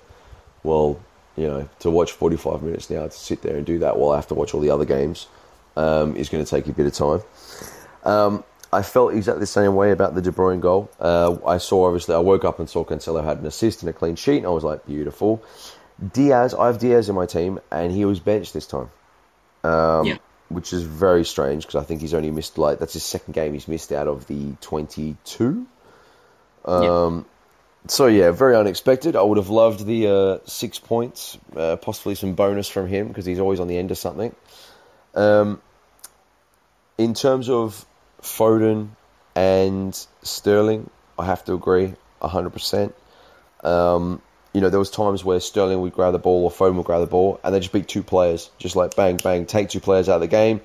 well, you know, to watch 45 minutes now to sit there and do that while I have to watch all the other games um, is going to take a bit of time. Um, I felt exactly the same way about the De Bruyne goal. Uh, I saw, obviously, I woke up and saw Cancelo had an assist and a clean sheet, and I was like, beautiful. Diaz, I have Diaz in my team, and he was benched this time. Um, yeah. Which is very strange because I think he's only missed, like, that's his second game he's missed out of the 22. Um, yeah. So, yeah, very unexpected. I would have loved the uh, six points, uh, possibly some bonus from him because he's always on the end of something. Um, in terms of Foden and Sterling, I have to agree 100%. Um, you know, there was times where Sterling would grab the ball or Foden would grab the ball and they just beat two players, just like bang, bang, take two players out of the game,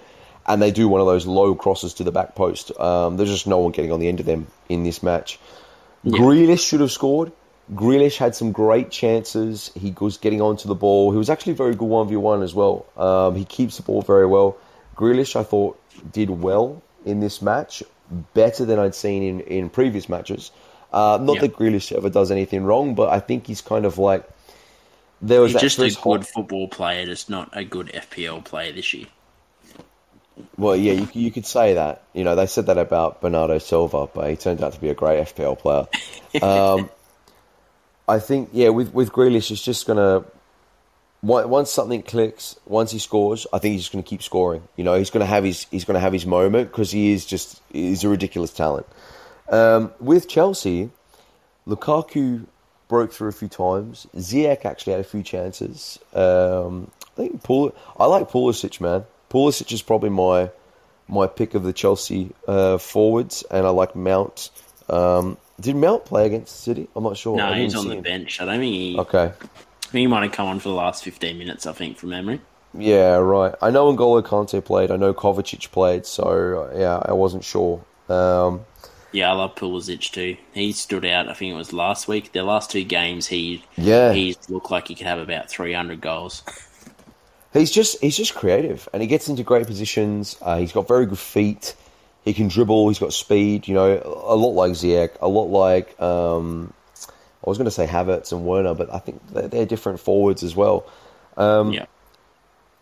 and they do one of those low crosses to the back post. Um, there's just no one getting on the end of them in this match. Yeah. Grealish should have scored. Grealish had some great chances. He was getting onto the ball. He was actually very good 1v1 as well. Um, he keeps the ball very well. Grealish, I thought, did well in this match, better than I'd seen in, in previous matches. Uh, not that Grealish ever does anything wrong, but I think he's kind of like there was he's just a good hot... football player, just not a good FPL player this year. Well, yeah, you, you could say that. You know, they said that about Bernardo Silva, but he turned out to be a great FPL player. [LAUGHS] um, I think, yeah, with with Grealish, it's just gonna once something clicks, once he scores, I think he's just going to keep scoring. You know, he's going to have his he's going to have his moment because he is just he's a ridiculous talent. Um, with Chelsea, Lukaku broke through a few times. Ziyech actually had a few chances. Um, I think Pul- I like Pulisic, man. Pulisic is probably my my pick of the Chelsea uh, forwards, and I like Mount. Um, did Mount play against City? I'm not sure. No, he's on the him. bench. I don't think he. Okay he might have come on for the last 15 minutes, I think, from memory. Yeah, right. I know N'Golo Kante played. I know Kovacic played. So, yeah, I wasn't sure. Um, yeah, I love Pulisic too. He stood out. I think it was last week. Their last two games, he yeah he looked like he could have about three hundred goals. He's just he's just creative, and he gets into great positions. Uh, he's got very good feet. He can dribble. He's got speed. You know, a lot like Ziyech, a lot like um, I was going to say Havertz and Werner, but I think they're, they're different forwards as well. Um, yeah.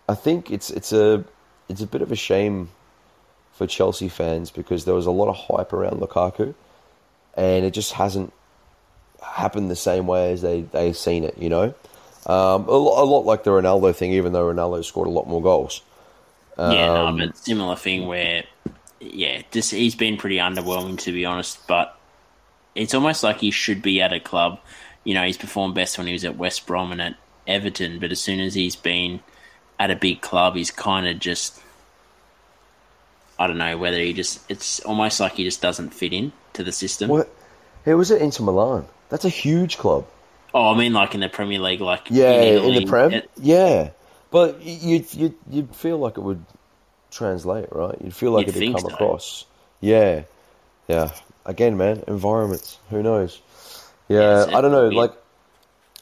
I think it's it's a it's a bit of a shame for Chelsea fans because there was a lot of hype around Lukaku, and it just hasn't happened the same way as they they seen it. You know, um, a, lot, a lot like the Ronaldo thing. Even though Ronaldo scored a lot more goals. yeah, Um, no, but similar thing where, yeah, just he's been pretty underwhelming to be honest. But it's almost like he should be at a club. You know, he's performed best when he was at West Brom and at Everton, but as soon as he's been at a big club, he's kind of just. I don't know whether he just. It's almost like he just doesn't fit in to the system. What? He was at Inter Milan. That's a huge club. Oh, I mean, like in the Premier League, like Yeah, in, Italy, the Prem. it- yeah, but you you you'd feel like it would translate, right? You'd feel like it'd come so. across. Yeah, yeah. Again, man, environments. Who knows? Yeah, I don't know. Like,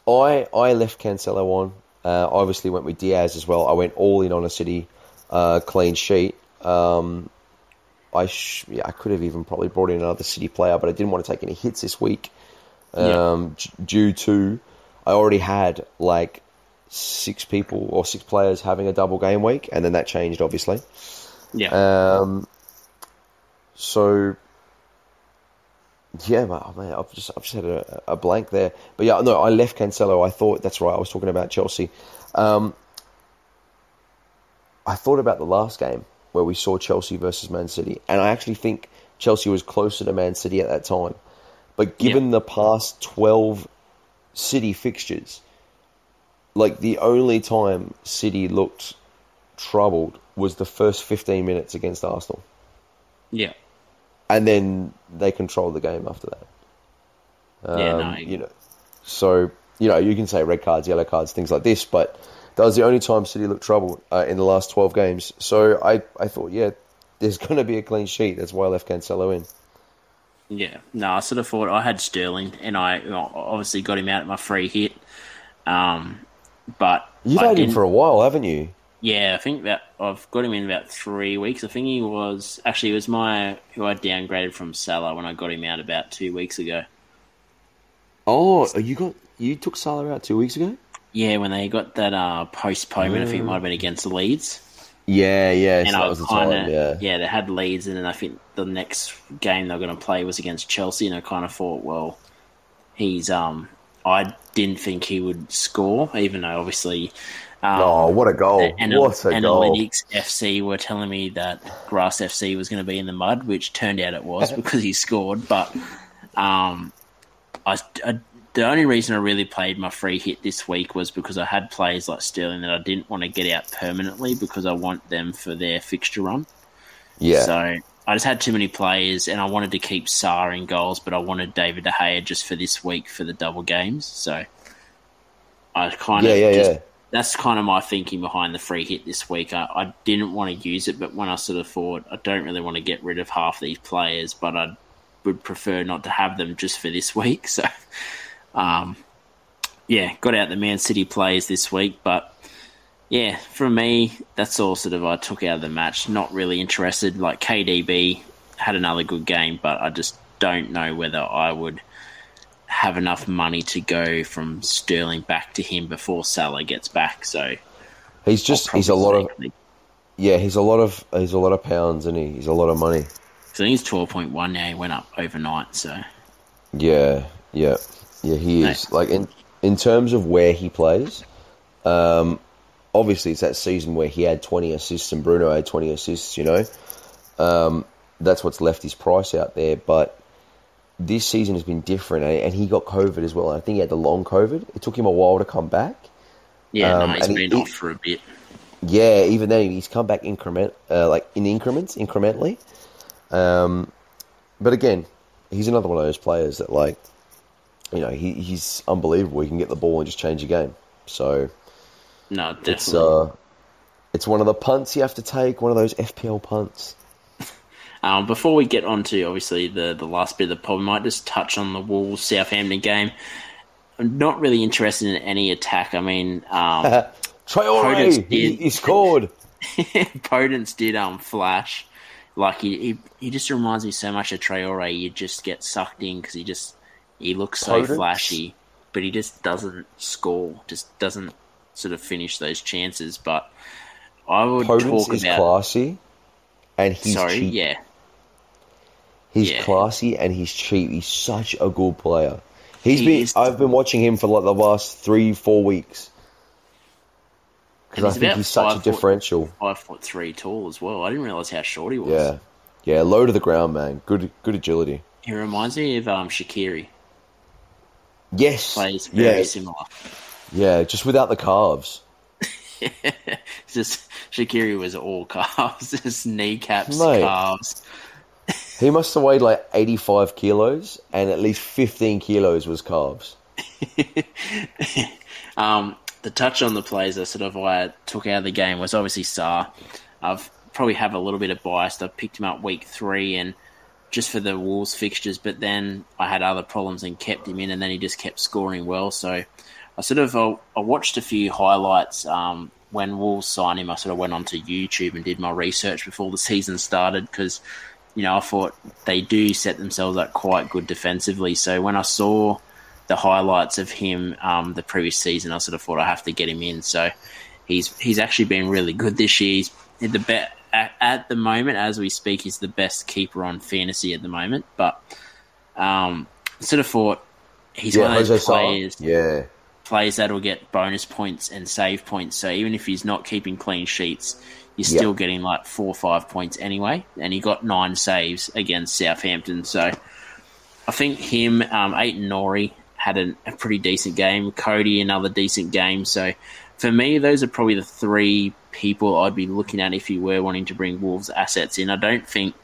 I I left Cancelo on. Uh, obviously, went with Diaz as well. I went all in on a City uh, clean sheet. Um, I sh- yeah, I could have even probably brought in another City player, but I didn't want to take any hits this week Yeah. um, d- due to I already had like six people or six players having a double game week, and then that changed obviously. yeah, Um, so yeah, man, oh, man, I've just I've just had a, a blank there. But yeah, no, I left Cancelo. I thought that's right. I was talking about Chelsea. Um, I thought about the last game where we saw Chelsea versus Man City, and I actually think Chelsea was closer to Man City at that time. But given the past twelve City fixtures, like the only time City looked troubled was the first fifteen minutes against Arsenal yeah, and then they control the game after that. yeah. Um, No, you know, so you know you can say red cards, yellow cards, things like this, but that was the only time City looked troubled uh, in the last twelve games. So I, I thought, yeah, there's [LAUGHS] going to be a clean sheet. That's why I left Cancelo in. Yeah, no, I sort of thought I had Sterling, and I obviously got him out at my free hit. Um, but You've I had him for a while, haven't you? Yeah, I think that I've got him in about three weeks. I think he was actually it was my who I downgraded from Salah when I got him out about two weeks ago. Oh, you got you took Salah out two weeks ago. Yeah, when they got that uh, postponement, I think it might have been against Leeds. Yeah, yeah, so and that I was the kind time. of Yeah, yeah, they had Leeds, and then I think the next game they're going to play was against Chelsea, and I kind of thought, well, he's um, I didn't think he would score, even though obviously. Um, Oh, what a goal! and what a goal! Analytics FC were telling me that Grass FC was going to be in the mud, which turned out it was [LAUGHS] because he scored. But um, I, I- the only reason I really played my free hit this week was because I had players like Sterling that I didn't want to get out permanently because I want them for their fixture run. Yeah, So I just had too many players, and I wanted to keep Sá in goals, but I wanted David De Gea just for this week for the double games. So I kind yeah, of yeah, just yeah. That's kind of my thinking behind the free hit this week. I, I didn't want to use it, but when I sort of thought I don't really want to get rid of half these players, but I would prefer not to have them just for this [LAUGHS] week. So, um, yeah, got out the Man City players this week, but yeah, for me, that's all sort of I took out of the match. Not really interested. Like KDB had another good game, but I just don't know whether I would have enough money to go from Sterling back to him before Salah gets back. So He's just he's a lot of yeah he's a lot of he's a lot of pounds and he? he's a lot of money. So he's twelve point one now. He went up overnight. So Yeah, yeah, yeah. He is like in in terms of where he plays. Um, obviously, it's that season where he had twenty assists and Bruno had twenty assists. You know, um, that's what's left his price out there. But this season has been different, and and he got COVID as well. I think he had the long COVID. It took him a while to come back. yeah, Um, no, he's been off for a bit. Yeah, even then he's come back increment, uh, like in increments, incrementally. Um, but again, he's another one of those players that, like, you know, he, he's unbelievable. He can get the ball and just change the game. So No, definitely. it's uh, it's one of the punts you have to take. One of those FPL punts. Um, before we get on to obviously the, the last bit of the pod, we might just touch on the Wolves Southampton game. I'm not really interested in any attack. I mean, um, [LAUGHS] Traore, Podence he, did. he scored. [LAUGHS] Podence did um flash. Like he, he he just reminds me so much of Traore. You just get sucked in because he just he looks so Podence? flashy, but he just doesn't score. Just doesn't sort of finish those chances. But I would Podence talk is about. classy, and he's sorry, cheap. yeah, He's Yeah. classy and he's cheap. He's such a good player. He's He been. is- I've been watching him for like the last three, four weeks because I think he's such a five foot- differential. Five foot three tall as well. I didn't realize how short he was. Yeah, yeah, low to the ground, man. Good, good agility. He reminds me of um, Shaqiri. Yes, Plays very yeah, similar. yeah, just without the calves. [LAUGHS] Just Shaqiri was all [LAUGHS] calves, just kneecaps, Mate. calves. He must have weighed like eighty-five kilos, and at least fifteen kilos was calves. [LAUGHS] Um, the touch on the plays that sort of I took out of the game was obviously Sá. I've probably have a little bit of bias. I picked him up week three and just for the Wolves fixtures, but then I had other problems and kept him in, and then he just kept scoring well. So I sort of I, I watched a few highlights um, when Wolves signed him. I sort of went onto YouTube and did my research before the season started because you know I thought they do set themselves up quite good defensively. So when I saw the highlights of him um, the previous season, I sort of thought I have to get him in. So he's he's actually been really good this year. He's the at, at the moment as we speak, he's the best keeper on fantasy at the moment. But um, sort of thought he's yeah, one of those players Yeah, players that'll get bonus points and save points. So even if he's not keeping clean sheets, you're still getting like four or five points anyway. And he got nine saves against Southampton. So I think him, um, Aït-Nouri had a, a pretty decent game. Cody, another decent game. So for me, those are probably the three people I'd be looking at if you were wanting to bring Wolves assets in. I don't think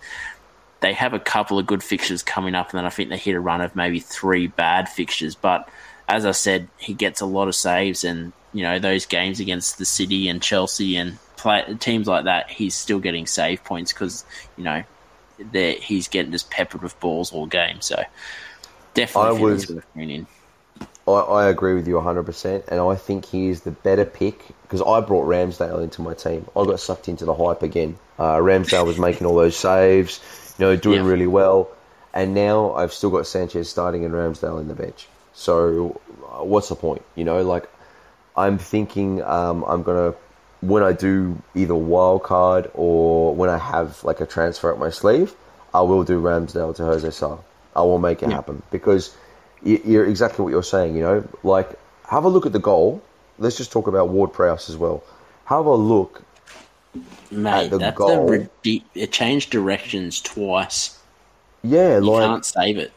they have a couple of good fixtures coming up, and then I think they hit a run of maybe three bad fixtures. But as I said, he gets a lot of saves, and you know those games against the City and Chelsea and play, teams like that, he's still getting save points because you know he's getting just peppered with balls all game. So definitely, I was- he's worth bringing in. I, I agree with you 100%, and I think he is the better pick because I brought Ramsdale into my team. I got sucked into the hype again. Uh, Ramsdale was making all those saves, you know, doing Yeah. really well, and now I've still got Sanchez starting and Ramsdale in the bench. So, uh, what's the point? You know, like I'm thinking um, I'm gonna when I do either wild card or when I have like a transfer up my sleeve, I will do Ramsdale to Jose Sá. I will make it happen because you're exactly what you're saying. You know, like have a look at the goal. Let's just talk about Ward Prowse as well. Have a look. Mate, the that's goal. a it changed directions twice. Yeah, You like can't save it.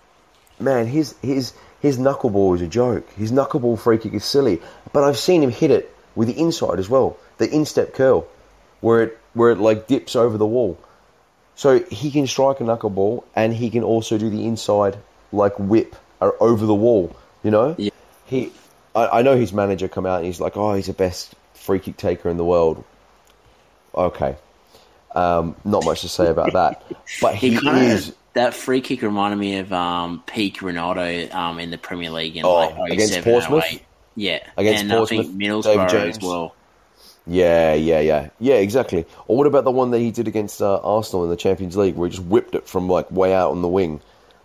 man, his his his knuckleball is a joke. His knuckleball free kick is silly, but I've seen him hit it with the inside as well, the instep curl, where it where it like dips over the wall. So he can strike a knuckleball, and he can also do the inside like whip or over the wall. You know, Yeah. he. I, I know his manager come out and he's like, oh, he's the best free kick taker in the world. Okay, um, not much to say about that, [LAUGHS] but he, He is. of that free kick reminded me of um, peak Ronaldo um, in the Premier League in Oh, like against Portsmouth? 08. Yeah, Against and Portsmouth, I think Middlesbrough as well. Yeah, yeah, yeah, yeah. Exactly. Or what about the one that he did against uh, Arsenal in the Champions League, where he just whipped it from like way out on the wing,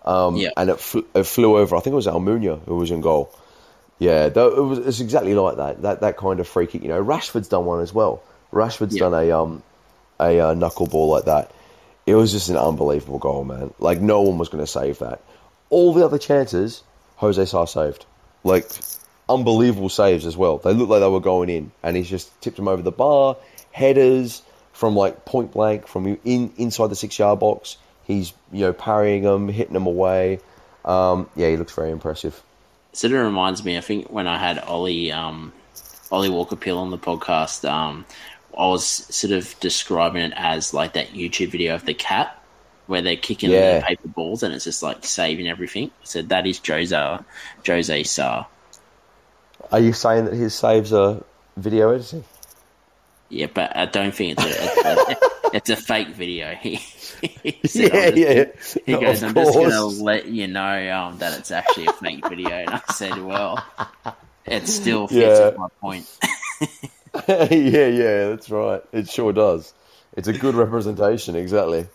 um, Yeah. and it, fl- it flew over. I think it was Almunia who was in goal. Yeah, it was. It's exactly like that. That that kind of free kick. You know, Rashford's done one as well. Rashford's Yeah. done a um a uh, knuckleball like that. It was just an unbelievable goal, man. Like no one was going to save that. All the other chances, Jose Sá saved. Like unbelievable saves as well. They looked like they were going in, and he's just tipped them over the bar. Headers from like point blank from in inside the six yard box. He's you know parrying them, hitting them away. Um, yeah, he looks very impressive. Sort of reminds me. I think when I had Ollie um, Ollie Walker Pill on the podcast, um, I was sort of describing it as like that YouTube video of the cat where they're kicking Yeah. the paper balls and it's just like saving everything. So that is Jose Jose Sá. Are you saying that his saves are video editing? Yeah, but I don't think it's a, it's a, [LAUGHS] it's a fake video. [LAUGHS] He, he said, Yeah, just- yeah. He goes, Of I'm just going to let you know um, that it's actually a fake video. And I said, well, it still fits Yeah. my point. [LAUGHS] yeah, yeah, that's right. It sure does. It's a good representation, exactly.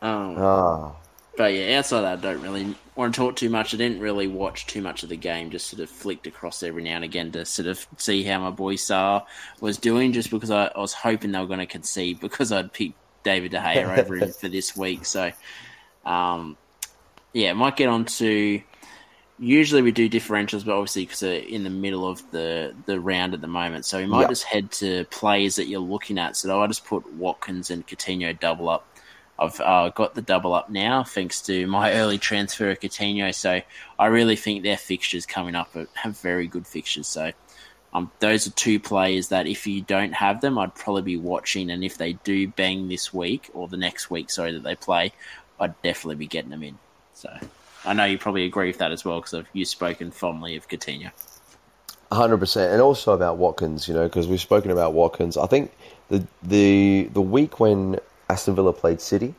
Um, Ah, but yeah, outside that, I don't really want to talk too much. I didn't really watch too much of the game, just sort of flicked across every now and again to sort of see how my boy Sá was doing, just because I, I was hoping they were going to concede because I'd picked David De Gea over him for this week. So, um, yeah, might get on to usually we do differentials, but obviously because we're in the middle of the, the round at the moment, so we might yep. just head to players that you're looking at. So I just put Watkins and Coutinho double up. I've uh, got the double up now thanks to my early transfer of Coutinho. So I really think their fixtures coming up have very good fixtures. So um, those are two players that if you don't have them, I'd probably be watching. And if they do bang this week or the next week, sorry, that they play, I'd definitely be getting them in. So I know you probably agree with that as well because you've spoken fondly of Coutinho. 100%. And also about Watkins, you know, because we've spoken about Watkins. I think the, the, the week when Aston Villa played City,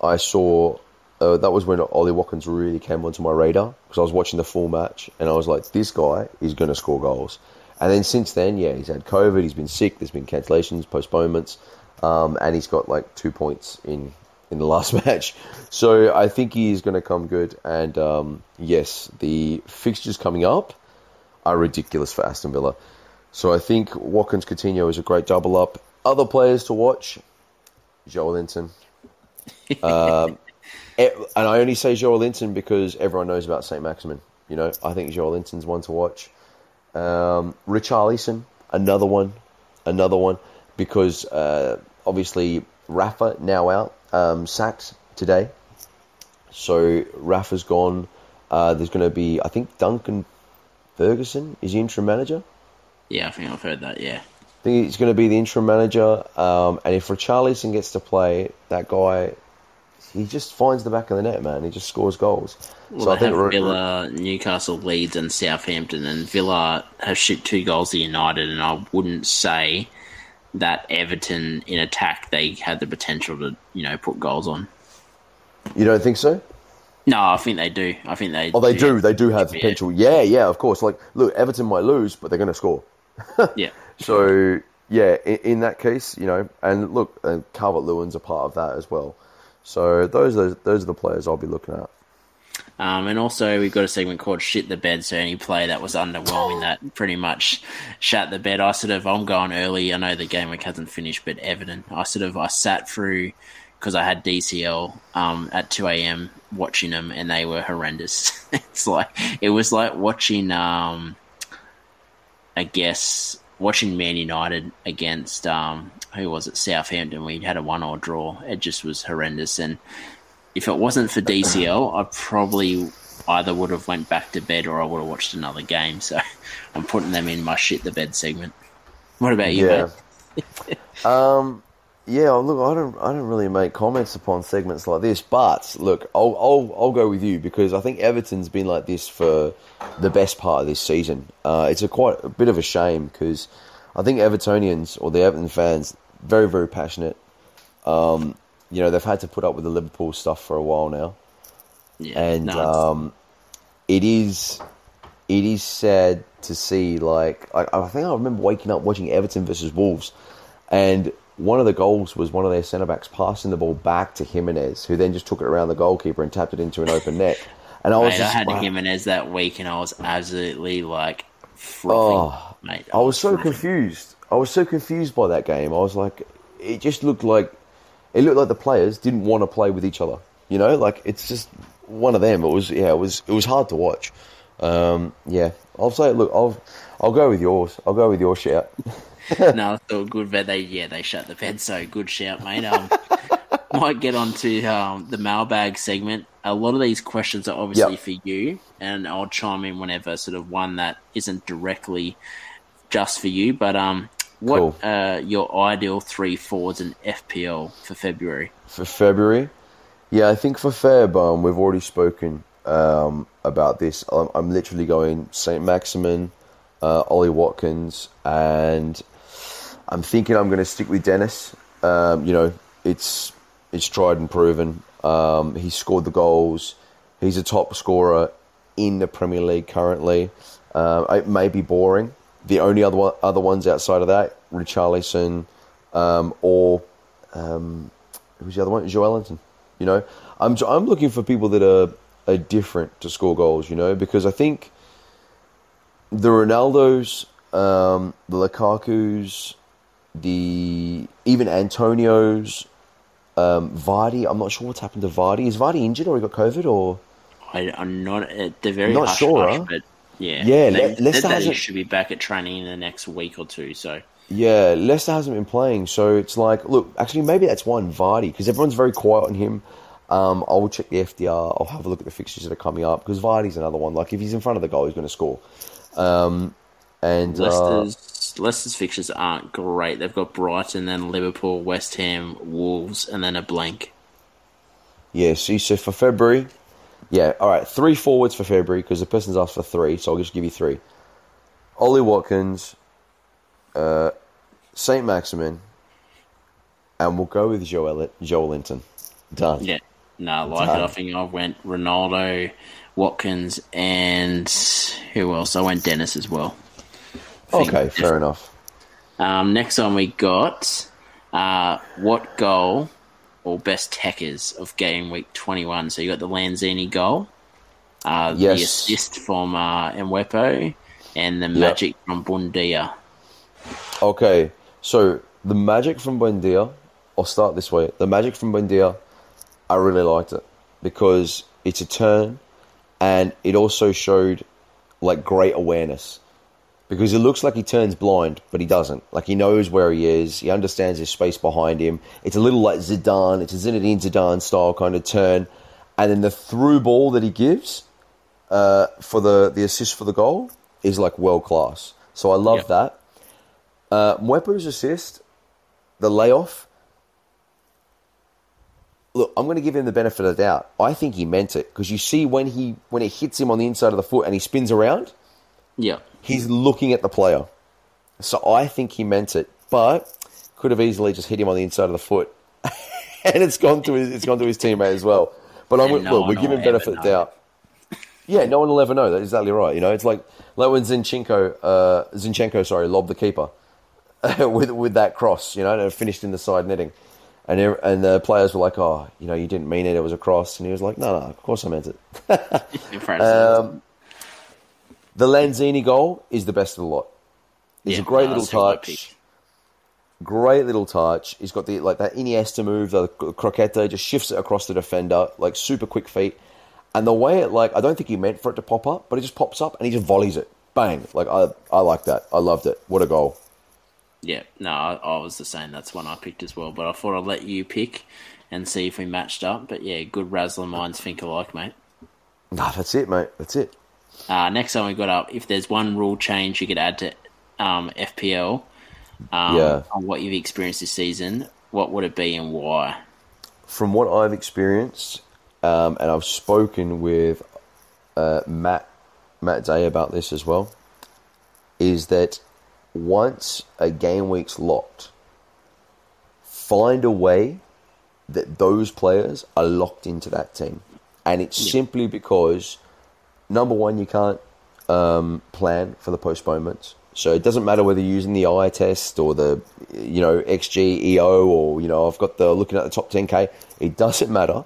I saw uh, that was when Ollie Watkins really came onto my radar because I was watching the full match and I was like, this guy is going to score goals. And then since then, yeah, he's had COVID, he's been sick, there's been cancellations, postponements, um, and he's got like two points in in the [LAUGHS] last match. So I think he is going to come good. And um, yes, the fixtures coming up are ridiculous for Aston Villa. So I think Watkins Coutinho is a great double up. Other players to watch, Joelinton. um, [LAUGHS] and I only say Joelinton because everyone knows about St. Maximin. You know, I think Joelinton's one to watch. Um, Richarlison, another one, another one, because uh, obviously Rafa now out, um, sacked today. So Rafa's gone. Uh, there's going to be, I think, Duncan Ferguson is the interim manager. Yeah, I think I've heard that. Yeah, I think he's going to be the interim manager. Um, and if Richarlison gets to play, that guy, he just finds the back of the net, man. He just scores goals. Well, so I think Villa, Newcastle, Leeds, and Southampton, and Villa have shipped two goals to United, and I wouldn't say that Everton in attack they had the potential to you know put goals on. You don't think so? No, I think they do. I think they. Oh, they do. They do have potential. Yeah, yeah, of course. Like, look, Everton might lose, but they're going to score. Yeah. [LAUGHS] So yeah, in, in, that case, you know, and look, and Calvert Lewin's a part of that as well. So those are those are the players I'll be looking at. Um, and also, we've got a segment called "Shit the Bed." So any player that was underwhelming that [GASPS] pretty much shat the bed. I sort of I'm going early. I know the game week hasn't finished, but evident. I sort of I sat through because I had DCL um, at 2 a.m. watching them, and they were horrendous. [LAUGHS] it's like it was like watching, um, I guess, watching Man United against um, who was it, Southampton. We had a one-all draw. It just was horrendous, and if it wasn't for DCL, I probably either would have went back to bed or I would have watched another game. So [LAUGHS] I'm putting them in my shit the bed segment. What about you, yeah. um, yeah. Look, I don't, I don't really make comments upon segments like this, but look, I'll, I'll, I'll go with you because I think Everton's been like this for the best part of this season. Uh, it's a quite a bit of a shame because I think Evertonians or the Everton fans very, very passionate. Um, you know they've had to put up with the Liverpool stuff for a while now, yeah, and no, um, it is it is sad to see. Like I, I think I remember waking up watching Everton versus Wolves, and one of the goals was one of their centre backs passing the ball back to Jimenez, who then just took it around the goalkeeper and tapped it into an open net. And I was mate, just, I had wow. Jimenez that week, and I was absolutely like, frothing, oh, mate. I, I was, was so confused. I was so confused by that game. I was like, it just looked like it looked like the players didn't want to play with each other. You know, like it's just one of them. It was yeah, it was it was hard to watch. Um, yeah, I'll say look, I'll I'll go with yours. I'll go with your shout. [LAUGHS] [LAUGHS] no, it's all good. But they yeah, they shut the bed. So good shout, mate. Um, [LAUGHS] might get on to um, the mailbag segment. A lot of these questions are obviously yep. for you, and I'll chime in whenever sort of one that isn't directly just for you. But um, what cool. uh, your ideal three forwards in FPL for February? For February, yeah, I think for Feb, um, we've already spoken um, about this. I'm, I'm, literally going Saint Maximin, uh, Ollie Watkins, and I'm thinking I'm going to stick with Dennis. Um, you know, it's it's tried and proven. Um, he scored the goals. He's a top scorer in the Premier League currently. Uh, it may be boring, the only other other ones outside of that, Richarlison, um, or um, who's the other one? Joelinton. You know, I'm I'm looking for people that are are different to score goals. You know, because I think the Ronaldos, um, the Lukaku's, the even Antonio's, um, Vardy. I'm not sure what's happened to Vardy. Is Vardy injured or he got COVID or? I, am not. They're very not hush, sure, hush, but yeah, Yeah, They Le- Leicester said that he hasn't- should be back at training in the next week or two. So Yeah, Leicester hasn't been playing, so it's like, look, actually, maybe that's one Vardy because everyone's very quiet on him. Um, I will check the FDR. I'll have a look at the fixtures that are coming up because Vardy's another one. Like if he's in front of the goal, he's going to score. Um, and uh, Leicester's fixtures aren't great. They've got Brighton, then Liverpool, West Ham, Wolves, and then a blank. yeah, see, so for February, yeah, all right, three forwards for February because the person's asked for three, so I'll just give you three. Ollie Watkins, uh, Saint Maximin, and we'll go with Joel Joelinton. Done. Yeah, no, I like it. I think I went Ronaldo, Watkins, and who else? I went Dennis as well. I think- Okay, fair enough. Um, next one we got uh, what goal or best techers of game week 21? So you got the Lanzini goal, uh, the assist from uh, Mbeumo, and the magic from Buendia. Okay, so the magic from Buendia, I'll start this way. The magic from Buendia, I really liked it because it's a turn and it also showed like great awareness because it looks like he turns blind, but he doesn't. Like he knows where he is, he understands his space behind him. It's a little like Zidane, it's a Zinedine Zidane style kind of turn, and then the through ball that he gives uh, for the the assist for the goal is like world class. So I love that. Uh, Mbeumo's assist, the layoff. Look, I'm going to give him the benefit of the doubt. I think he meant it because you see when he when it hits him on the inside of the foot and he spins around, Yeah, he's looking at the player. So I think he meant it, but could have easily just hit him on the inside of the foot, [LAUGHS] and it's gone to his it's gone to his teammate as well. But I'm no look, we're giving benefit of doubt. Yeah, no one will ever know. That's exactly right. You know, it's like like when Zinchenko, uh, Zinchenko, sorry, lobbed the keeper [LAUGHS] with with that cross. You know, and it finished in the side netting, and ev- and the players were like, "Oh, you know, you didn't mean it. It was a cross." And he was like, "No, no, of course I meant it." [LAUGHS] um, The Lanzini goal is the best of the lot. It's a great little touch. Great little touch. He's got the like that Iniesta move, the croqueta, just shifts it across the defender, like super quick feet. And the way it like, I don't think he meant for it to pop up, but it just pops up and he just volleys it, bang! Like I, I like that. I loved it. What a goal! Yeah, no, I, I was the same. That's one I picked as well. But I thought I'd let you pick and see if we matched up. But yeah, good Razzler minds think alike, mate. Nah, that's it, mate. That's it. Uh, next time we got up, if there's one rule change you could add to um, FPL um, Yeah. on what you've experienced this season, what would it be and why? From what I've experienced, um, and I've spoken with uh, Matt Matt Day about this as well, is that once a game week's locked, find a way that those players are locked into that team, and it's simply because number one, you can't um, plan for the postponements. So it doesn't matter whether you're using the eye test or the, you know, XG EO or you know I've got the looking at the top 10k. It doesn't matter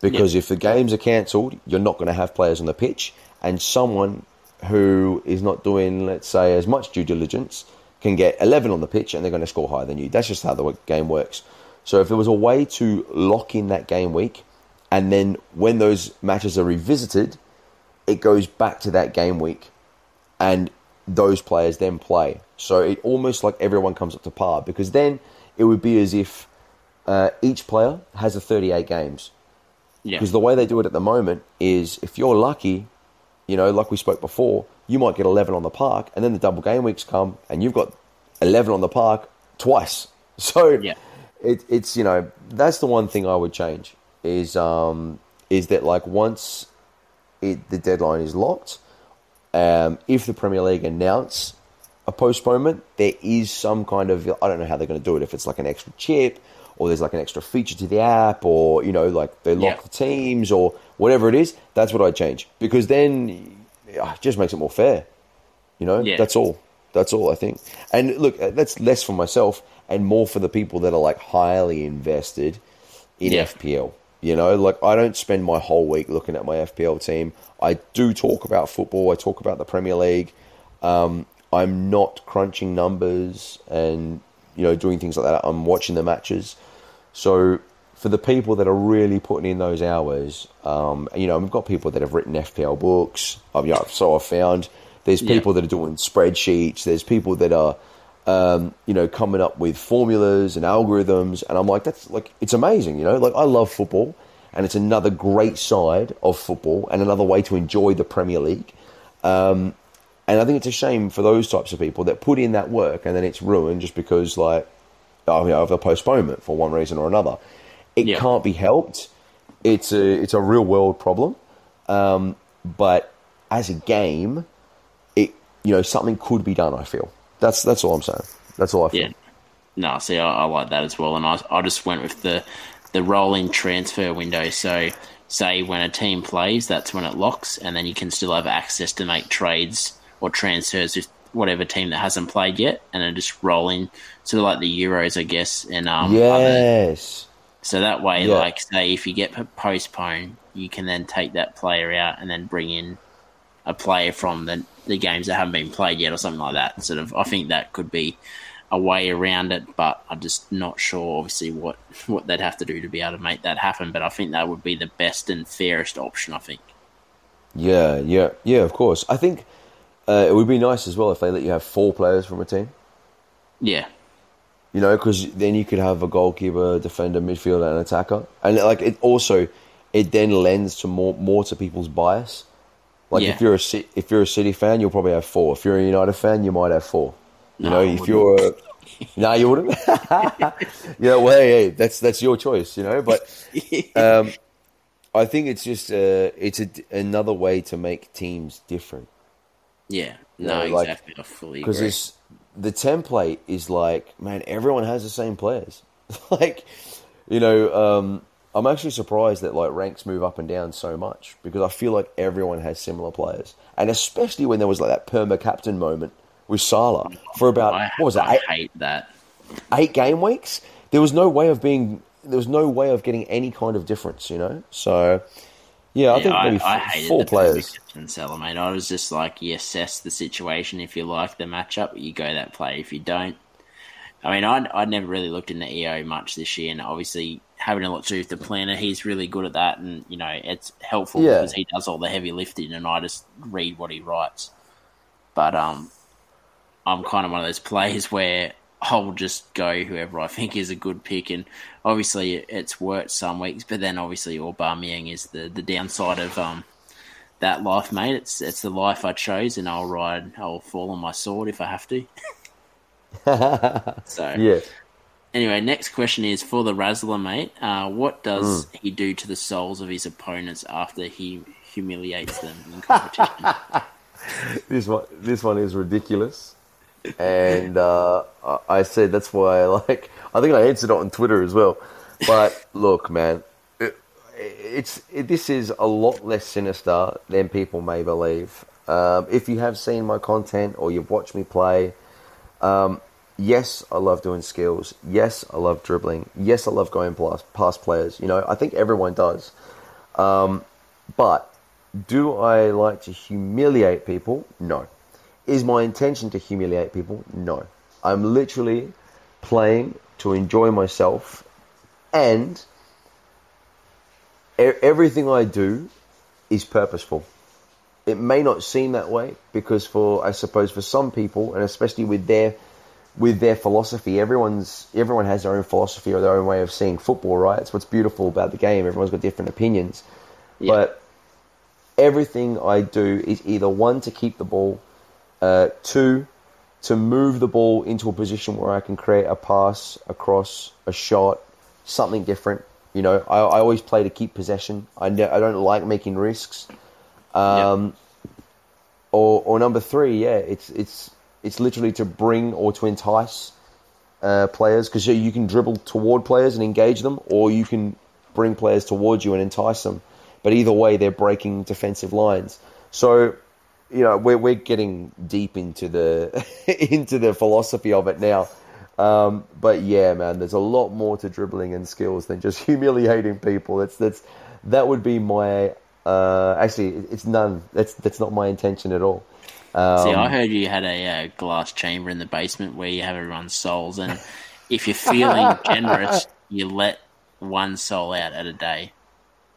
because if the games are cancelled, you're not going to have players on the pitch, and someone who is not doing, let's say, as much due diligence can get 11 on the pitch and they're going to score higher than you. That's just how the game works. So if there was a way to lock in that game week, and then when those matches are revisited, it goes back to that game week, and those players then play. So it almost like everyone comes up to par because then it would be as if uh, each player has a 38 games. Yeah, Because the way they do it at the moment is if you're lucky, you know, like we spoke before, you might get 11 on the park, and then the double game weeks come, and you've got 11 on the park twice. [LAUGHS] So Yeah. it, it's, you know, that's the one thing I would change is, um, is that like once it, the deadline is locked, um, if the Premier League announce a postponement, there is some kind of I don't know how they're going to do it. If it's like an extra chip, or there's like an extra feature to the app, or you know, like they lock Yeah. the teams, or whatever it is. That's what I would change because then it just makes it more fair. You know, Yeah. that's all. That's all I think. And look, uh, that's less for myself and more for the people that are like highly invested in Yeah. FPL. You know, like I don't spend my whole week looking at my FPL team. I do talk about football. I talk about the Premier League. Um, I'm not crunching numbers and you know doing things like that. I'm watching the matches. So for the people that are really putting in those hours, um, you know, we've got people that have written FPL books. I've, you so I've found there's people yeah. that are doing spreadsheets. There's people that are, um, you know, coming up with formulas and algorithms. And I'm like, that's like, it's amazing, you know, like I love football and it's another great side of football and another way to enjoy the Premier League. Um, and I think it's a shame for those types of people that put in that work and then it's ruined just because, like, oh, you know, of a postponement for one reason or another. It yeah. can't be helped. It's a it's a real world problem. Um, but as a game, it you know something could be done. I feel that's that's all I'm saying. That's all I feel. Yeah. No, see, I, I like that as well, and I I just went with the the rolling transfer window. So say when a team plays, that's when it locks, and then you can still have access to make trades or transfers with whatever team that hasn't played yet, and then just rolling sort of like the Euros, I guess. And um, yes, other, so that way, yeah. like say, if you get postponed, you can then take that player out and then bring in a player from the the games that haven't been played yet, or something like that. Sort of, I think that could be a way around it, but I'm just not sure, obviously, what what they'd have to do to be able to make that happen. But I think that would be the best and fairest option. I think. Yeah, yeah, yeah. Of course, I think uh, it would be nice as well if they let you have four players from a team. Yeah. You know, because then you could have a goalkeeper, defender, midfielder, and attacker, and like it also, it then lends to more more to people's bias. Like yeah. if you're a if you're a City fan, you'll probably have four. If you're a United fan, you might have four. You no, know, if you're a, [LAUGHS] no, you wouldn't. [LAUGHS] yeah, well, hey, hey, that's that's your choice. You know, but [LAUGHS] um, I think it's just uh, it's a, another way to make teams different. Yeah, no, you know, exactly. Like, I fully Because it's the template is like, man, everyone has the same players. like, you know, um, I'm actually surprised that like ranks move up and down so much because I feel like everyone has similar players, and especially when there was like that perma captain moment with Salah for about I, what was it? I eight, hate that. Eight game weeks. There was no way of being. There was no way of getting any kind of difference, you know. So yeah, I think maybe I, I four players. And Salah, mate. I was just like, you assess the situation. If you like the matchup, you go that play. If you don't, I mean, I'd, I'd never really looked into EO much this year, and obviously having a lot to do with the planner, he's really good at that, and you know, it's helpful yeah. because he does all the heavy lifting, and I just read what he writes. But um, I'm kind of one of those players [LAUGHS] where I'll just go whoever I think is a good pick, and obviously it's worked some weeks, but then obviously Aubameyang is the, the downside of um that life, mate. It's it's the life I chose, and I'll ride, I'll fall on my sword if I have to. [LAUGHS] so yeah. Anyway, next question is for the Razzler, mate. Uh, what does mm. he do to the souls of his opponents after he humiliates them in competition? [LAUGHS] this one, this one is ridiculous and uh, I said that's why I like. I think I answered it on Twitter as well. But [LAUGHS] look, man, it, it's it, this is a lot less sinister than people may believe. Um, if you have seen my content or you've watched me play, um, yes, I love doing skills. Yes, I love dribbling. Yes, I love going past, past players. You know, I think everyone does. Um, but do I like to humiliate people? No. Is my intention to humiliate people? No. I'm literally playing to enjoy myself and everything I do is purposeful. It may not seem that way because for I suppose for some people and especially with their with their philosophy, everyone's everyone has their own philosophy or their own way of seeing football, right? It's what's beautiful about the game. Everyone's got different opinions. Yeah. But everything I do is either one to keep the ball uh, two, to move the ball into a position where I can create a pass, across, a shot, something different. You know, I, I always play to keep possession. I, ne- I don't like making risks. Um, yep. or, or number three, yeah, it's it's it's literally to bring or to entice uh, players because you can dribble toward players and engage them, or you can bring players towards you and entice them. But either way, they're breaking defensive lines. So you know, we're we're getting deep into the [LAUGHS] into the philosophy of it now. Um, but yeah, man, there's a lot more to dribbling and skills than just [LAUGHS] humiliating people. That's that's that would be my uh, actually it's none. That's that's not my intention at all. Um, See, I heard you had a uh, glass chamber in the basement where you have everyone's souls, and if you're feeling [LAUGHS] generous, you let one soul out at a day.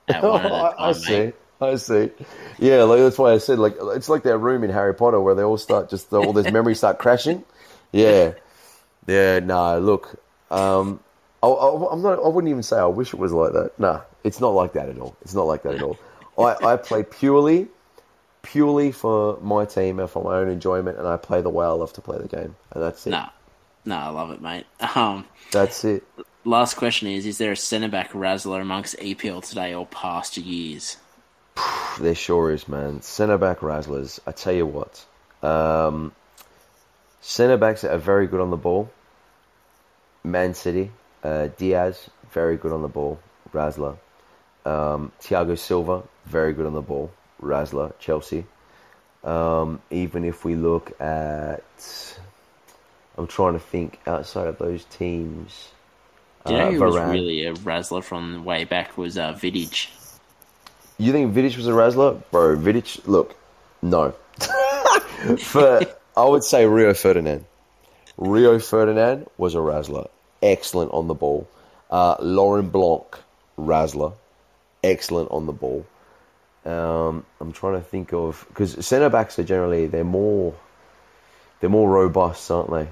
At a [LAUGHS] time, I, see. mate. I see. Yeah, like that's why I said like it's like that room in Harry Potter where they all start just all those memories start crashing. Yeah, yeah. Nah, look, um, I, I, I'm not. I wouldn't even say I wish it was like that. Nah, it's not like that at all. It's not like that at all. [LAUGHS] I, I play purely, purely for my team and for my own enjoyment, and I play the way I love to play the game, and that's it. Nah, nah, I love it, mate. [LAUGHS] Um, That's it. last question is: Is there a centre back razzler amongst EPL today or past years? [SIGHS] There sure is, man. Centre back razzlers. I tell you what, um, centre backs are very good on the ball. Man City, uh, Dias, very good on the ball, razzler. Um, Thiago Silva, very good on the ball, razzler. Chelsea. Um, even if we look at, I'm trying to think outside of those teams. Do you know uh, who was really a razzler from way back was uh, Vidic. You think Vidic was a razzler? Bro, Vidic, look, no. [LAUGHS] For, I would say Rio Ferdinand. Rio Ferdinand was a razzler. Excellent on the ball. Uh, Laurent Blanc, razzler. Excellent on the ball. Um, I'm trying to think of because centre backs are generally they're more they're more robust, aren't they?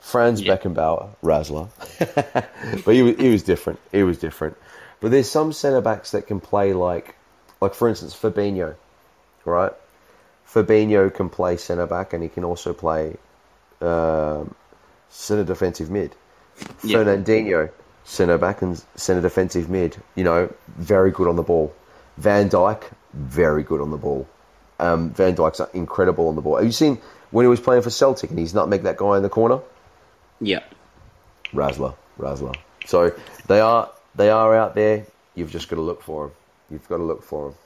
Franz Yeah. Beckenbauer, razzler, [LAUGHS] but he was, he was different. He was different. But there's some centre backs that can play like, like for instance, Fabinho, right? Fabinho can play centre back and he can also play um, centre defensive mid. Yeah. Fernandinho, centre back and centre defensive mid. You know, very good on the ball. Van Dijk, very good on the ball. Um, Van Dijk's incredible on the ball. Have you seen when he was playing for Celtic and he's not make that guy in the corner? Yeah. Razzler, Razzler. So they are they are out there. You've just got to look for them. You've got to look for them.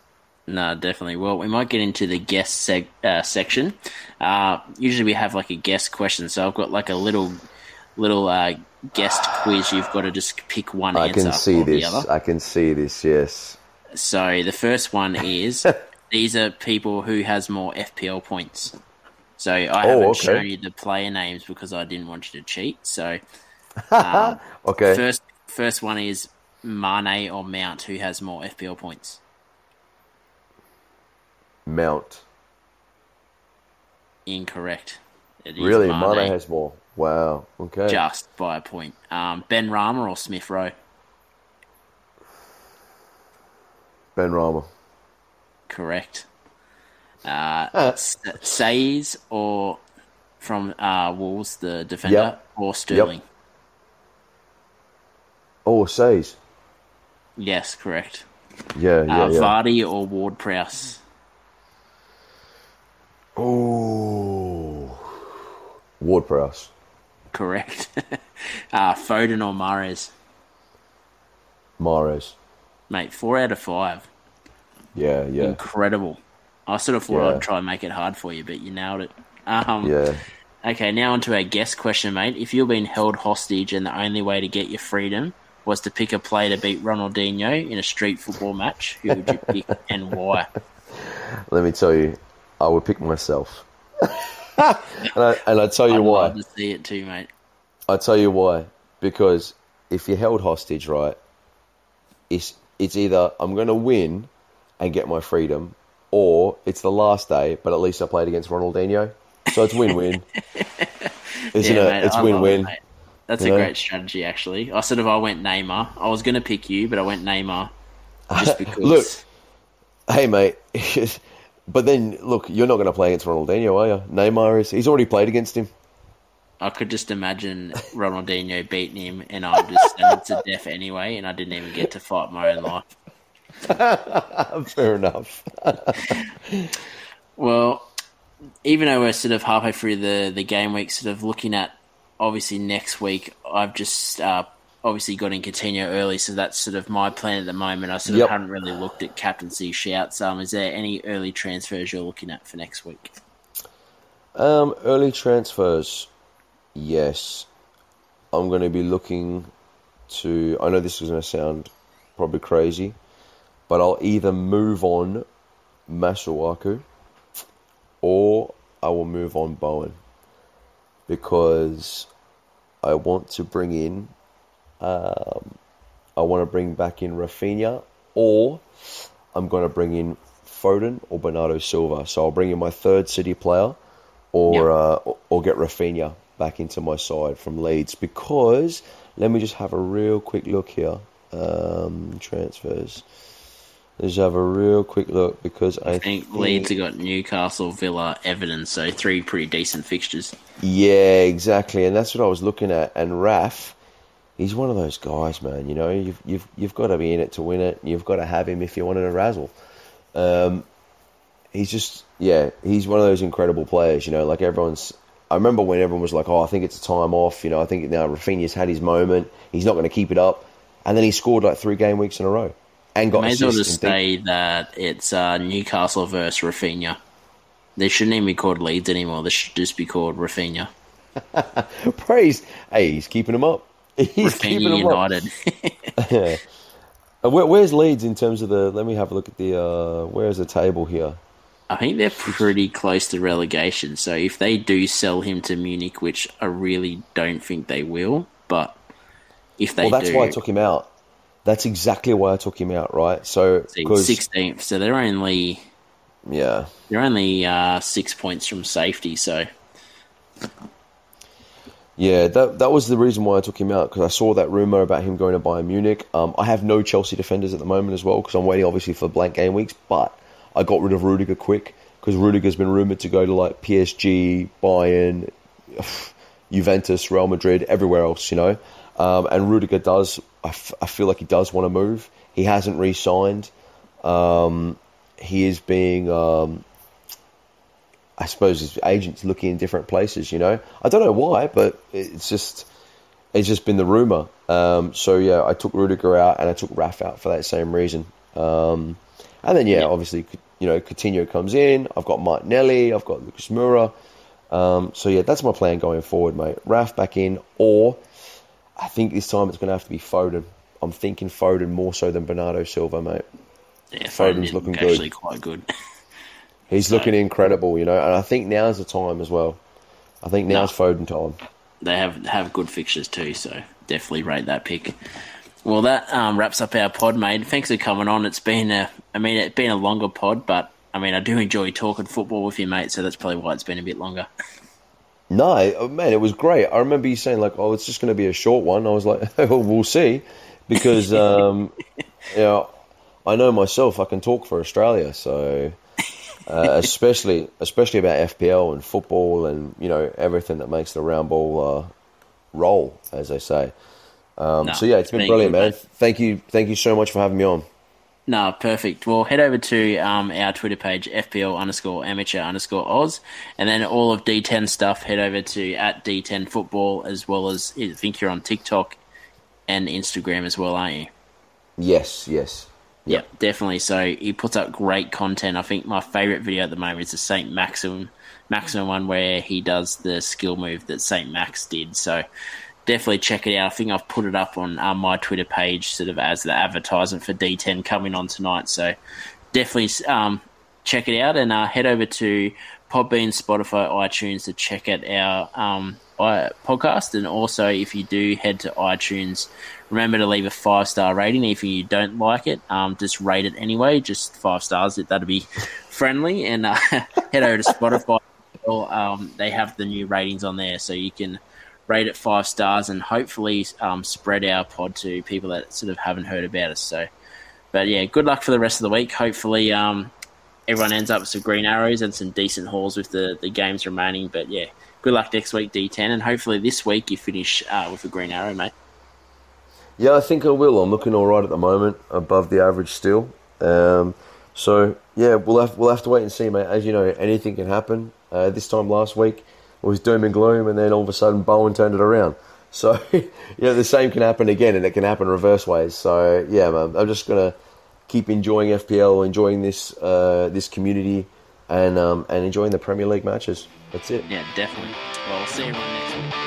No, definitely. Well, we might get into the guest seg- uh, section. Uh, usually we have like a guest question, so I've got like a little little uh, guest quiz. You've got to just pick one I answer can see this. I can see this. Yes. So the first one is [LAUGHS] these are people who has more FPL points. So I haven't Oh, okay. shown you the player names because I didn't want you to cheat. So [LAUGHS] um, Okay. first first one is Mane or Mount who has more FPL points. Mount. Incorrect. Really, Mane, Mane has more. Wow. Okay. just by a point. Um, Benrahma or Smith Rowe. Benrahma. Correct. Uh, S- Saïss or from uh, Wolves, the defender, Yep. or Sterling. Oh, Saïss. Yes, correct. Yeah, yeah, uh, yeah. Vardy or Ward Prowse. Oh. Ward Prowse. Correct. [LAUGHS] uh, Foden or Mahrez. Mahrez. Mate, four out of five. Yeah, yeah, Incredible. I sort of thought Yeah. I'd try and make it hard for you, but you nailed it. Um, yeah. Okay, now on to our guest question, mate. If you're being held hostage and the only way to get your freedom was to pick a player to beat Ronaldinho in a street football match, who would you pick [LAUGHS] and why? Let me tell you, I would pick myself. [LAUGHS] and, I, and I tell you I'd why. love to see it too, mate. I tell you why. Because if you're held hostage, right, it's it's either I'm going to win and get my freedom, or it's the last day, but at least I played against Ronaldinho, so it's win-win, [LAUGHS] isn't Yeah, it? mate, it's I love it, win-win. mate. That's You a know? great strategy, actually. I sort of I went Neymar. I was going to pick you, but I went Neymar just [LAUGHS] because. Look, hey mate, [LAUGHS] but then look, you're not going to play against Ronaldinho, are you? Neymar is. He's already played against him. I could just imagine Ronaldinho beating him, and I just sent him to death anyway, and I didn't even get to fight my own life. [LAUGHS] Fair enough. [LAUGHS] Well, even though we're sort of halfway through the, the game week, sort of looking at obviously next week, I've just uh, obviously got in Coutinho early, so that's sort of my plan at the moment. I sort Yep. of haven't really looked at captaincy shouts. Um, is there any early transfers you're looking at for next week? Um, early transfers, yes. I'm going to be looking to. I know this is going to sound probably crazy, but I'll either move on Masuaku or I will move on Bowen because I want to bring in um, I want to bring back in Raphinha, or I'm going to bring in Foden or Bernardo Silva. So I'll bring in my third City player, or yep. uh, or get Raphinha back into my side from Leeds because let me just have a real quick look here. Um, transfers. Let's have a real quick look because I, I think, think, Leeds have got Newcastle, Villa, Everton, so three pretty decent fixtures. Yeah, exactly, and that's what I was looking at. And Raf, he's one of those guys, man. You know, you've you've you've got to be in it to win it. You've got to have him if you wanted to razzle. Um, he's just yeah, he's one of those incredible players. You know, like everyone's. I remember when everyone was like, "Oh, I think it's a time off." You know, I think now Raphinha's had his moment. He's not going to keep it up, and then he scored like three game weeks in a row and got. May as well just say that it's uh, Newcastle versus Raphinha. They shouldn't even be called Leeds anymore. They should just be called Raphinha. [LAUGHS] Praise. Hey, he's keeping them up. [LAUGHS] He's Raphinha keeping them United. up. [LAUGHS] Uh, where, where's Leeds in terms of the? Let me have a look at the. Uh, where's the table here? I think they're pretty close to relegation. So if they do sell him to Munich, which I really don't think they will, but if they well, that's do, why I took him out. That's exactly why I took him out, right? So sixteenth, so they're only yeah they're only uh, six points from safety. So yeah, that that was the reason why I took him out because I saw that rumor about him going to Bayern Munich. Um, I have no Chelsea defenders at the moment as well because I'm waiting obviously for blank game weeks. But I got rid of Rudiger quick because Rudiger's been rumored to go to like PSG, Bayern, [SIGHS] Juventus, Real Madrid, everywhere else, you know. Um, and Rudiger does, I, f- I feel like he does want to move. He hasn't re signed. Um, he is being, um, I suppose, his agent's looking in different places, you know. I don't know why, but it's just. It's just been the rumor. Um, so yeah, I took Rudiger out and I took Raf out for that same reason. Um, and then yeah, yeah, obviously, you know, Coutinho comes in. I've got Martinelli. I've got Lucas Moura. Um, so yeah, that's my plan going forward, mate. Raf back in, or I think this time it's going to have to be Foden. I'm thinking Foden more so than Bernardo Silva, mate. Yeah, Foden's looking good. Actually, quite good. [LAUGHS] He's so, looking incredible, you know, and I think now's the time as well. I think now's no, Foden time. They have have good fixtures too, so definitely rate that pick. Well, that um, wraps up our pod, mate. Thanks for coming on. It's been a, I mean, it's been a longer pod, but I mean, I do enjoy talking football with you, mate. So that's probably why it's been a bit longer. No, oh, man, it was great. I remember you saying like, "Oh, it's just going to be a short one." I was like, [LAUGHS] "Well, we'll see," because um, [LAUGHS] you know, I know myself. I can talk for Australia, so uh, [LAUGHS] especially especially about FPL and football and you know everything that makes the round ball uh, roll, as they say. Um, no, so yeah, it's been brilliant, good, man. Mate. Thank you, thank you so much for having me on. No, perfect. Well, head over to um, our Twitter page, FPL underscore amateur underscore Oz, and then all of D10 stuff, head over to at D10 football, as well as I think you're on TikTok and Instagram as well, aren't you? Yes, yes. Yep, yep definitely. So he puts up great content. I think my favourite video at the moment is the Saint Maximin Maximin one where he does the skill move that Saint Max did. So definitely check it out. I think I've put it up on uh, my Twitter page, sort of as the advertisement for D10 coming on tonight. So definitely um, check it out and uh, head over to Podbean, Spotify, iTunes to check out our um, podcast. And also, if you do head to iTunes, remember to leave a five star rating. If you don't like it, um, just rate it anyway. Just five stars. That'd be friendly. And uh, [LAUGHS] head over to Spotify. Um, they have the new ratings on there, so you can rate it five stars, and hopefully um, spread our pod to people that sort of haven't heard about us. So, but yeah, good luck for the rest of the week. Hopefully, um, everyone ends up with some green arrows and some decent hauls with the, the games remaining. But yeah, good luck next week, D10, and hopefully this week you finish uh, with a green arrow, mate. Yeah, I think I will. I'm looking all right at the moment, above the average still. Um, so yeah, we'll have we'll have to wait and see, mate. As you know, anything can happen. Uh, this time last week, it was doom and gloom, and then all of a sudden Bowen turned it around. [LAUGHS] So yeah, the same can happen again, and it can happen reverse ways. So yeah, man, I'm just gonna keep enjoying FPL, enjoying this uh, this community, and um, and enjoying the Premier League matches. That's it. Yeah, definitely. Well, we'll see everyone next week.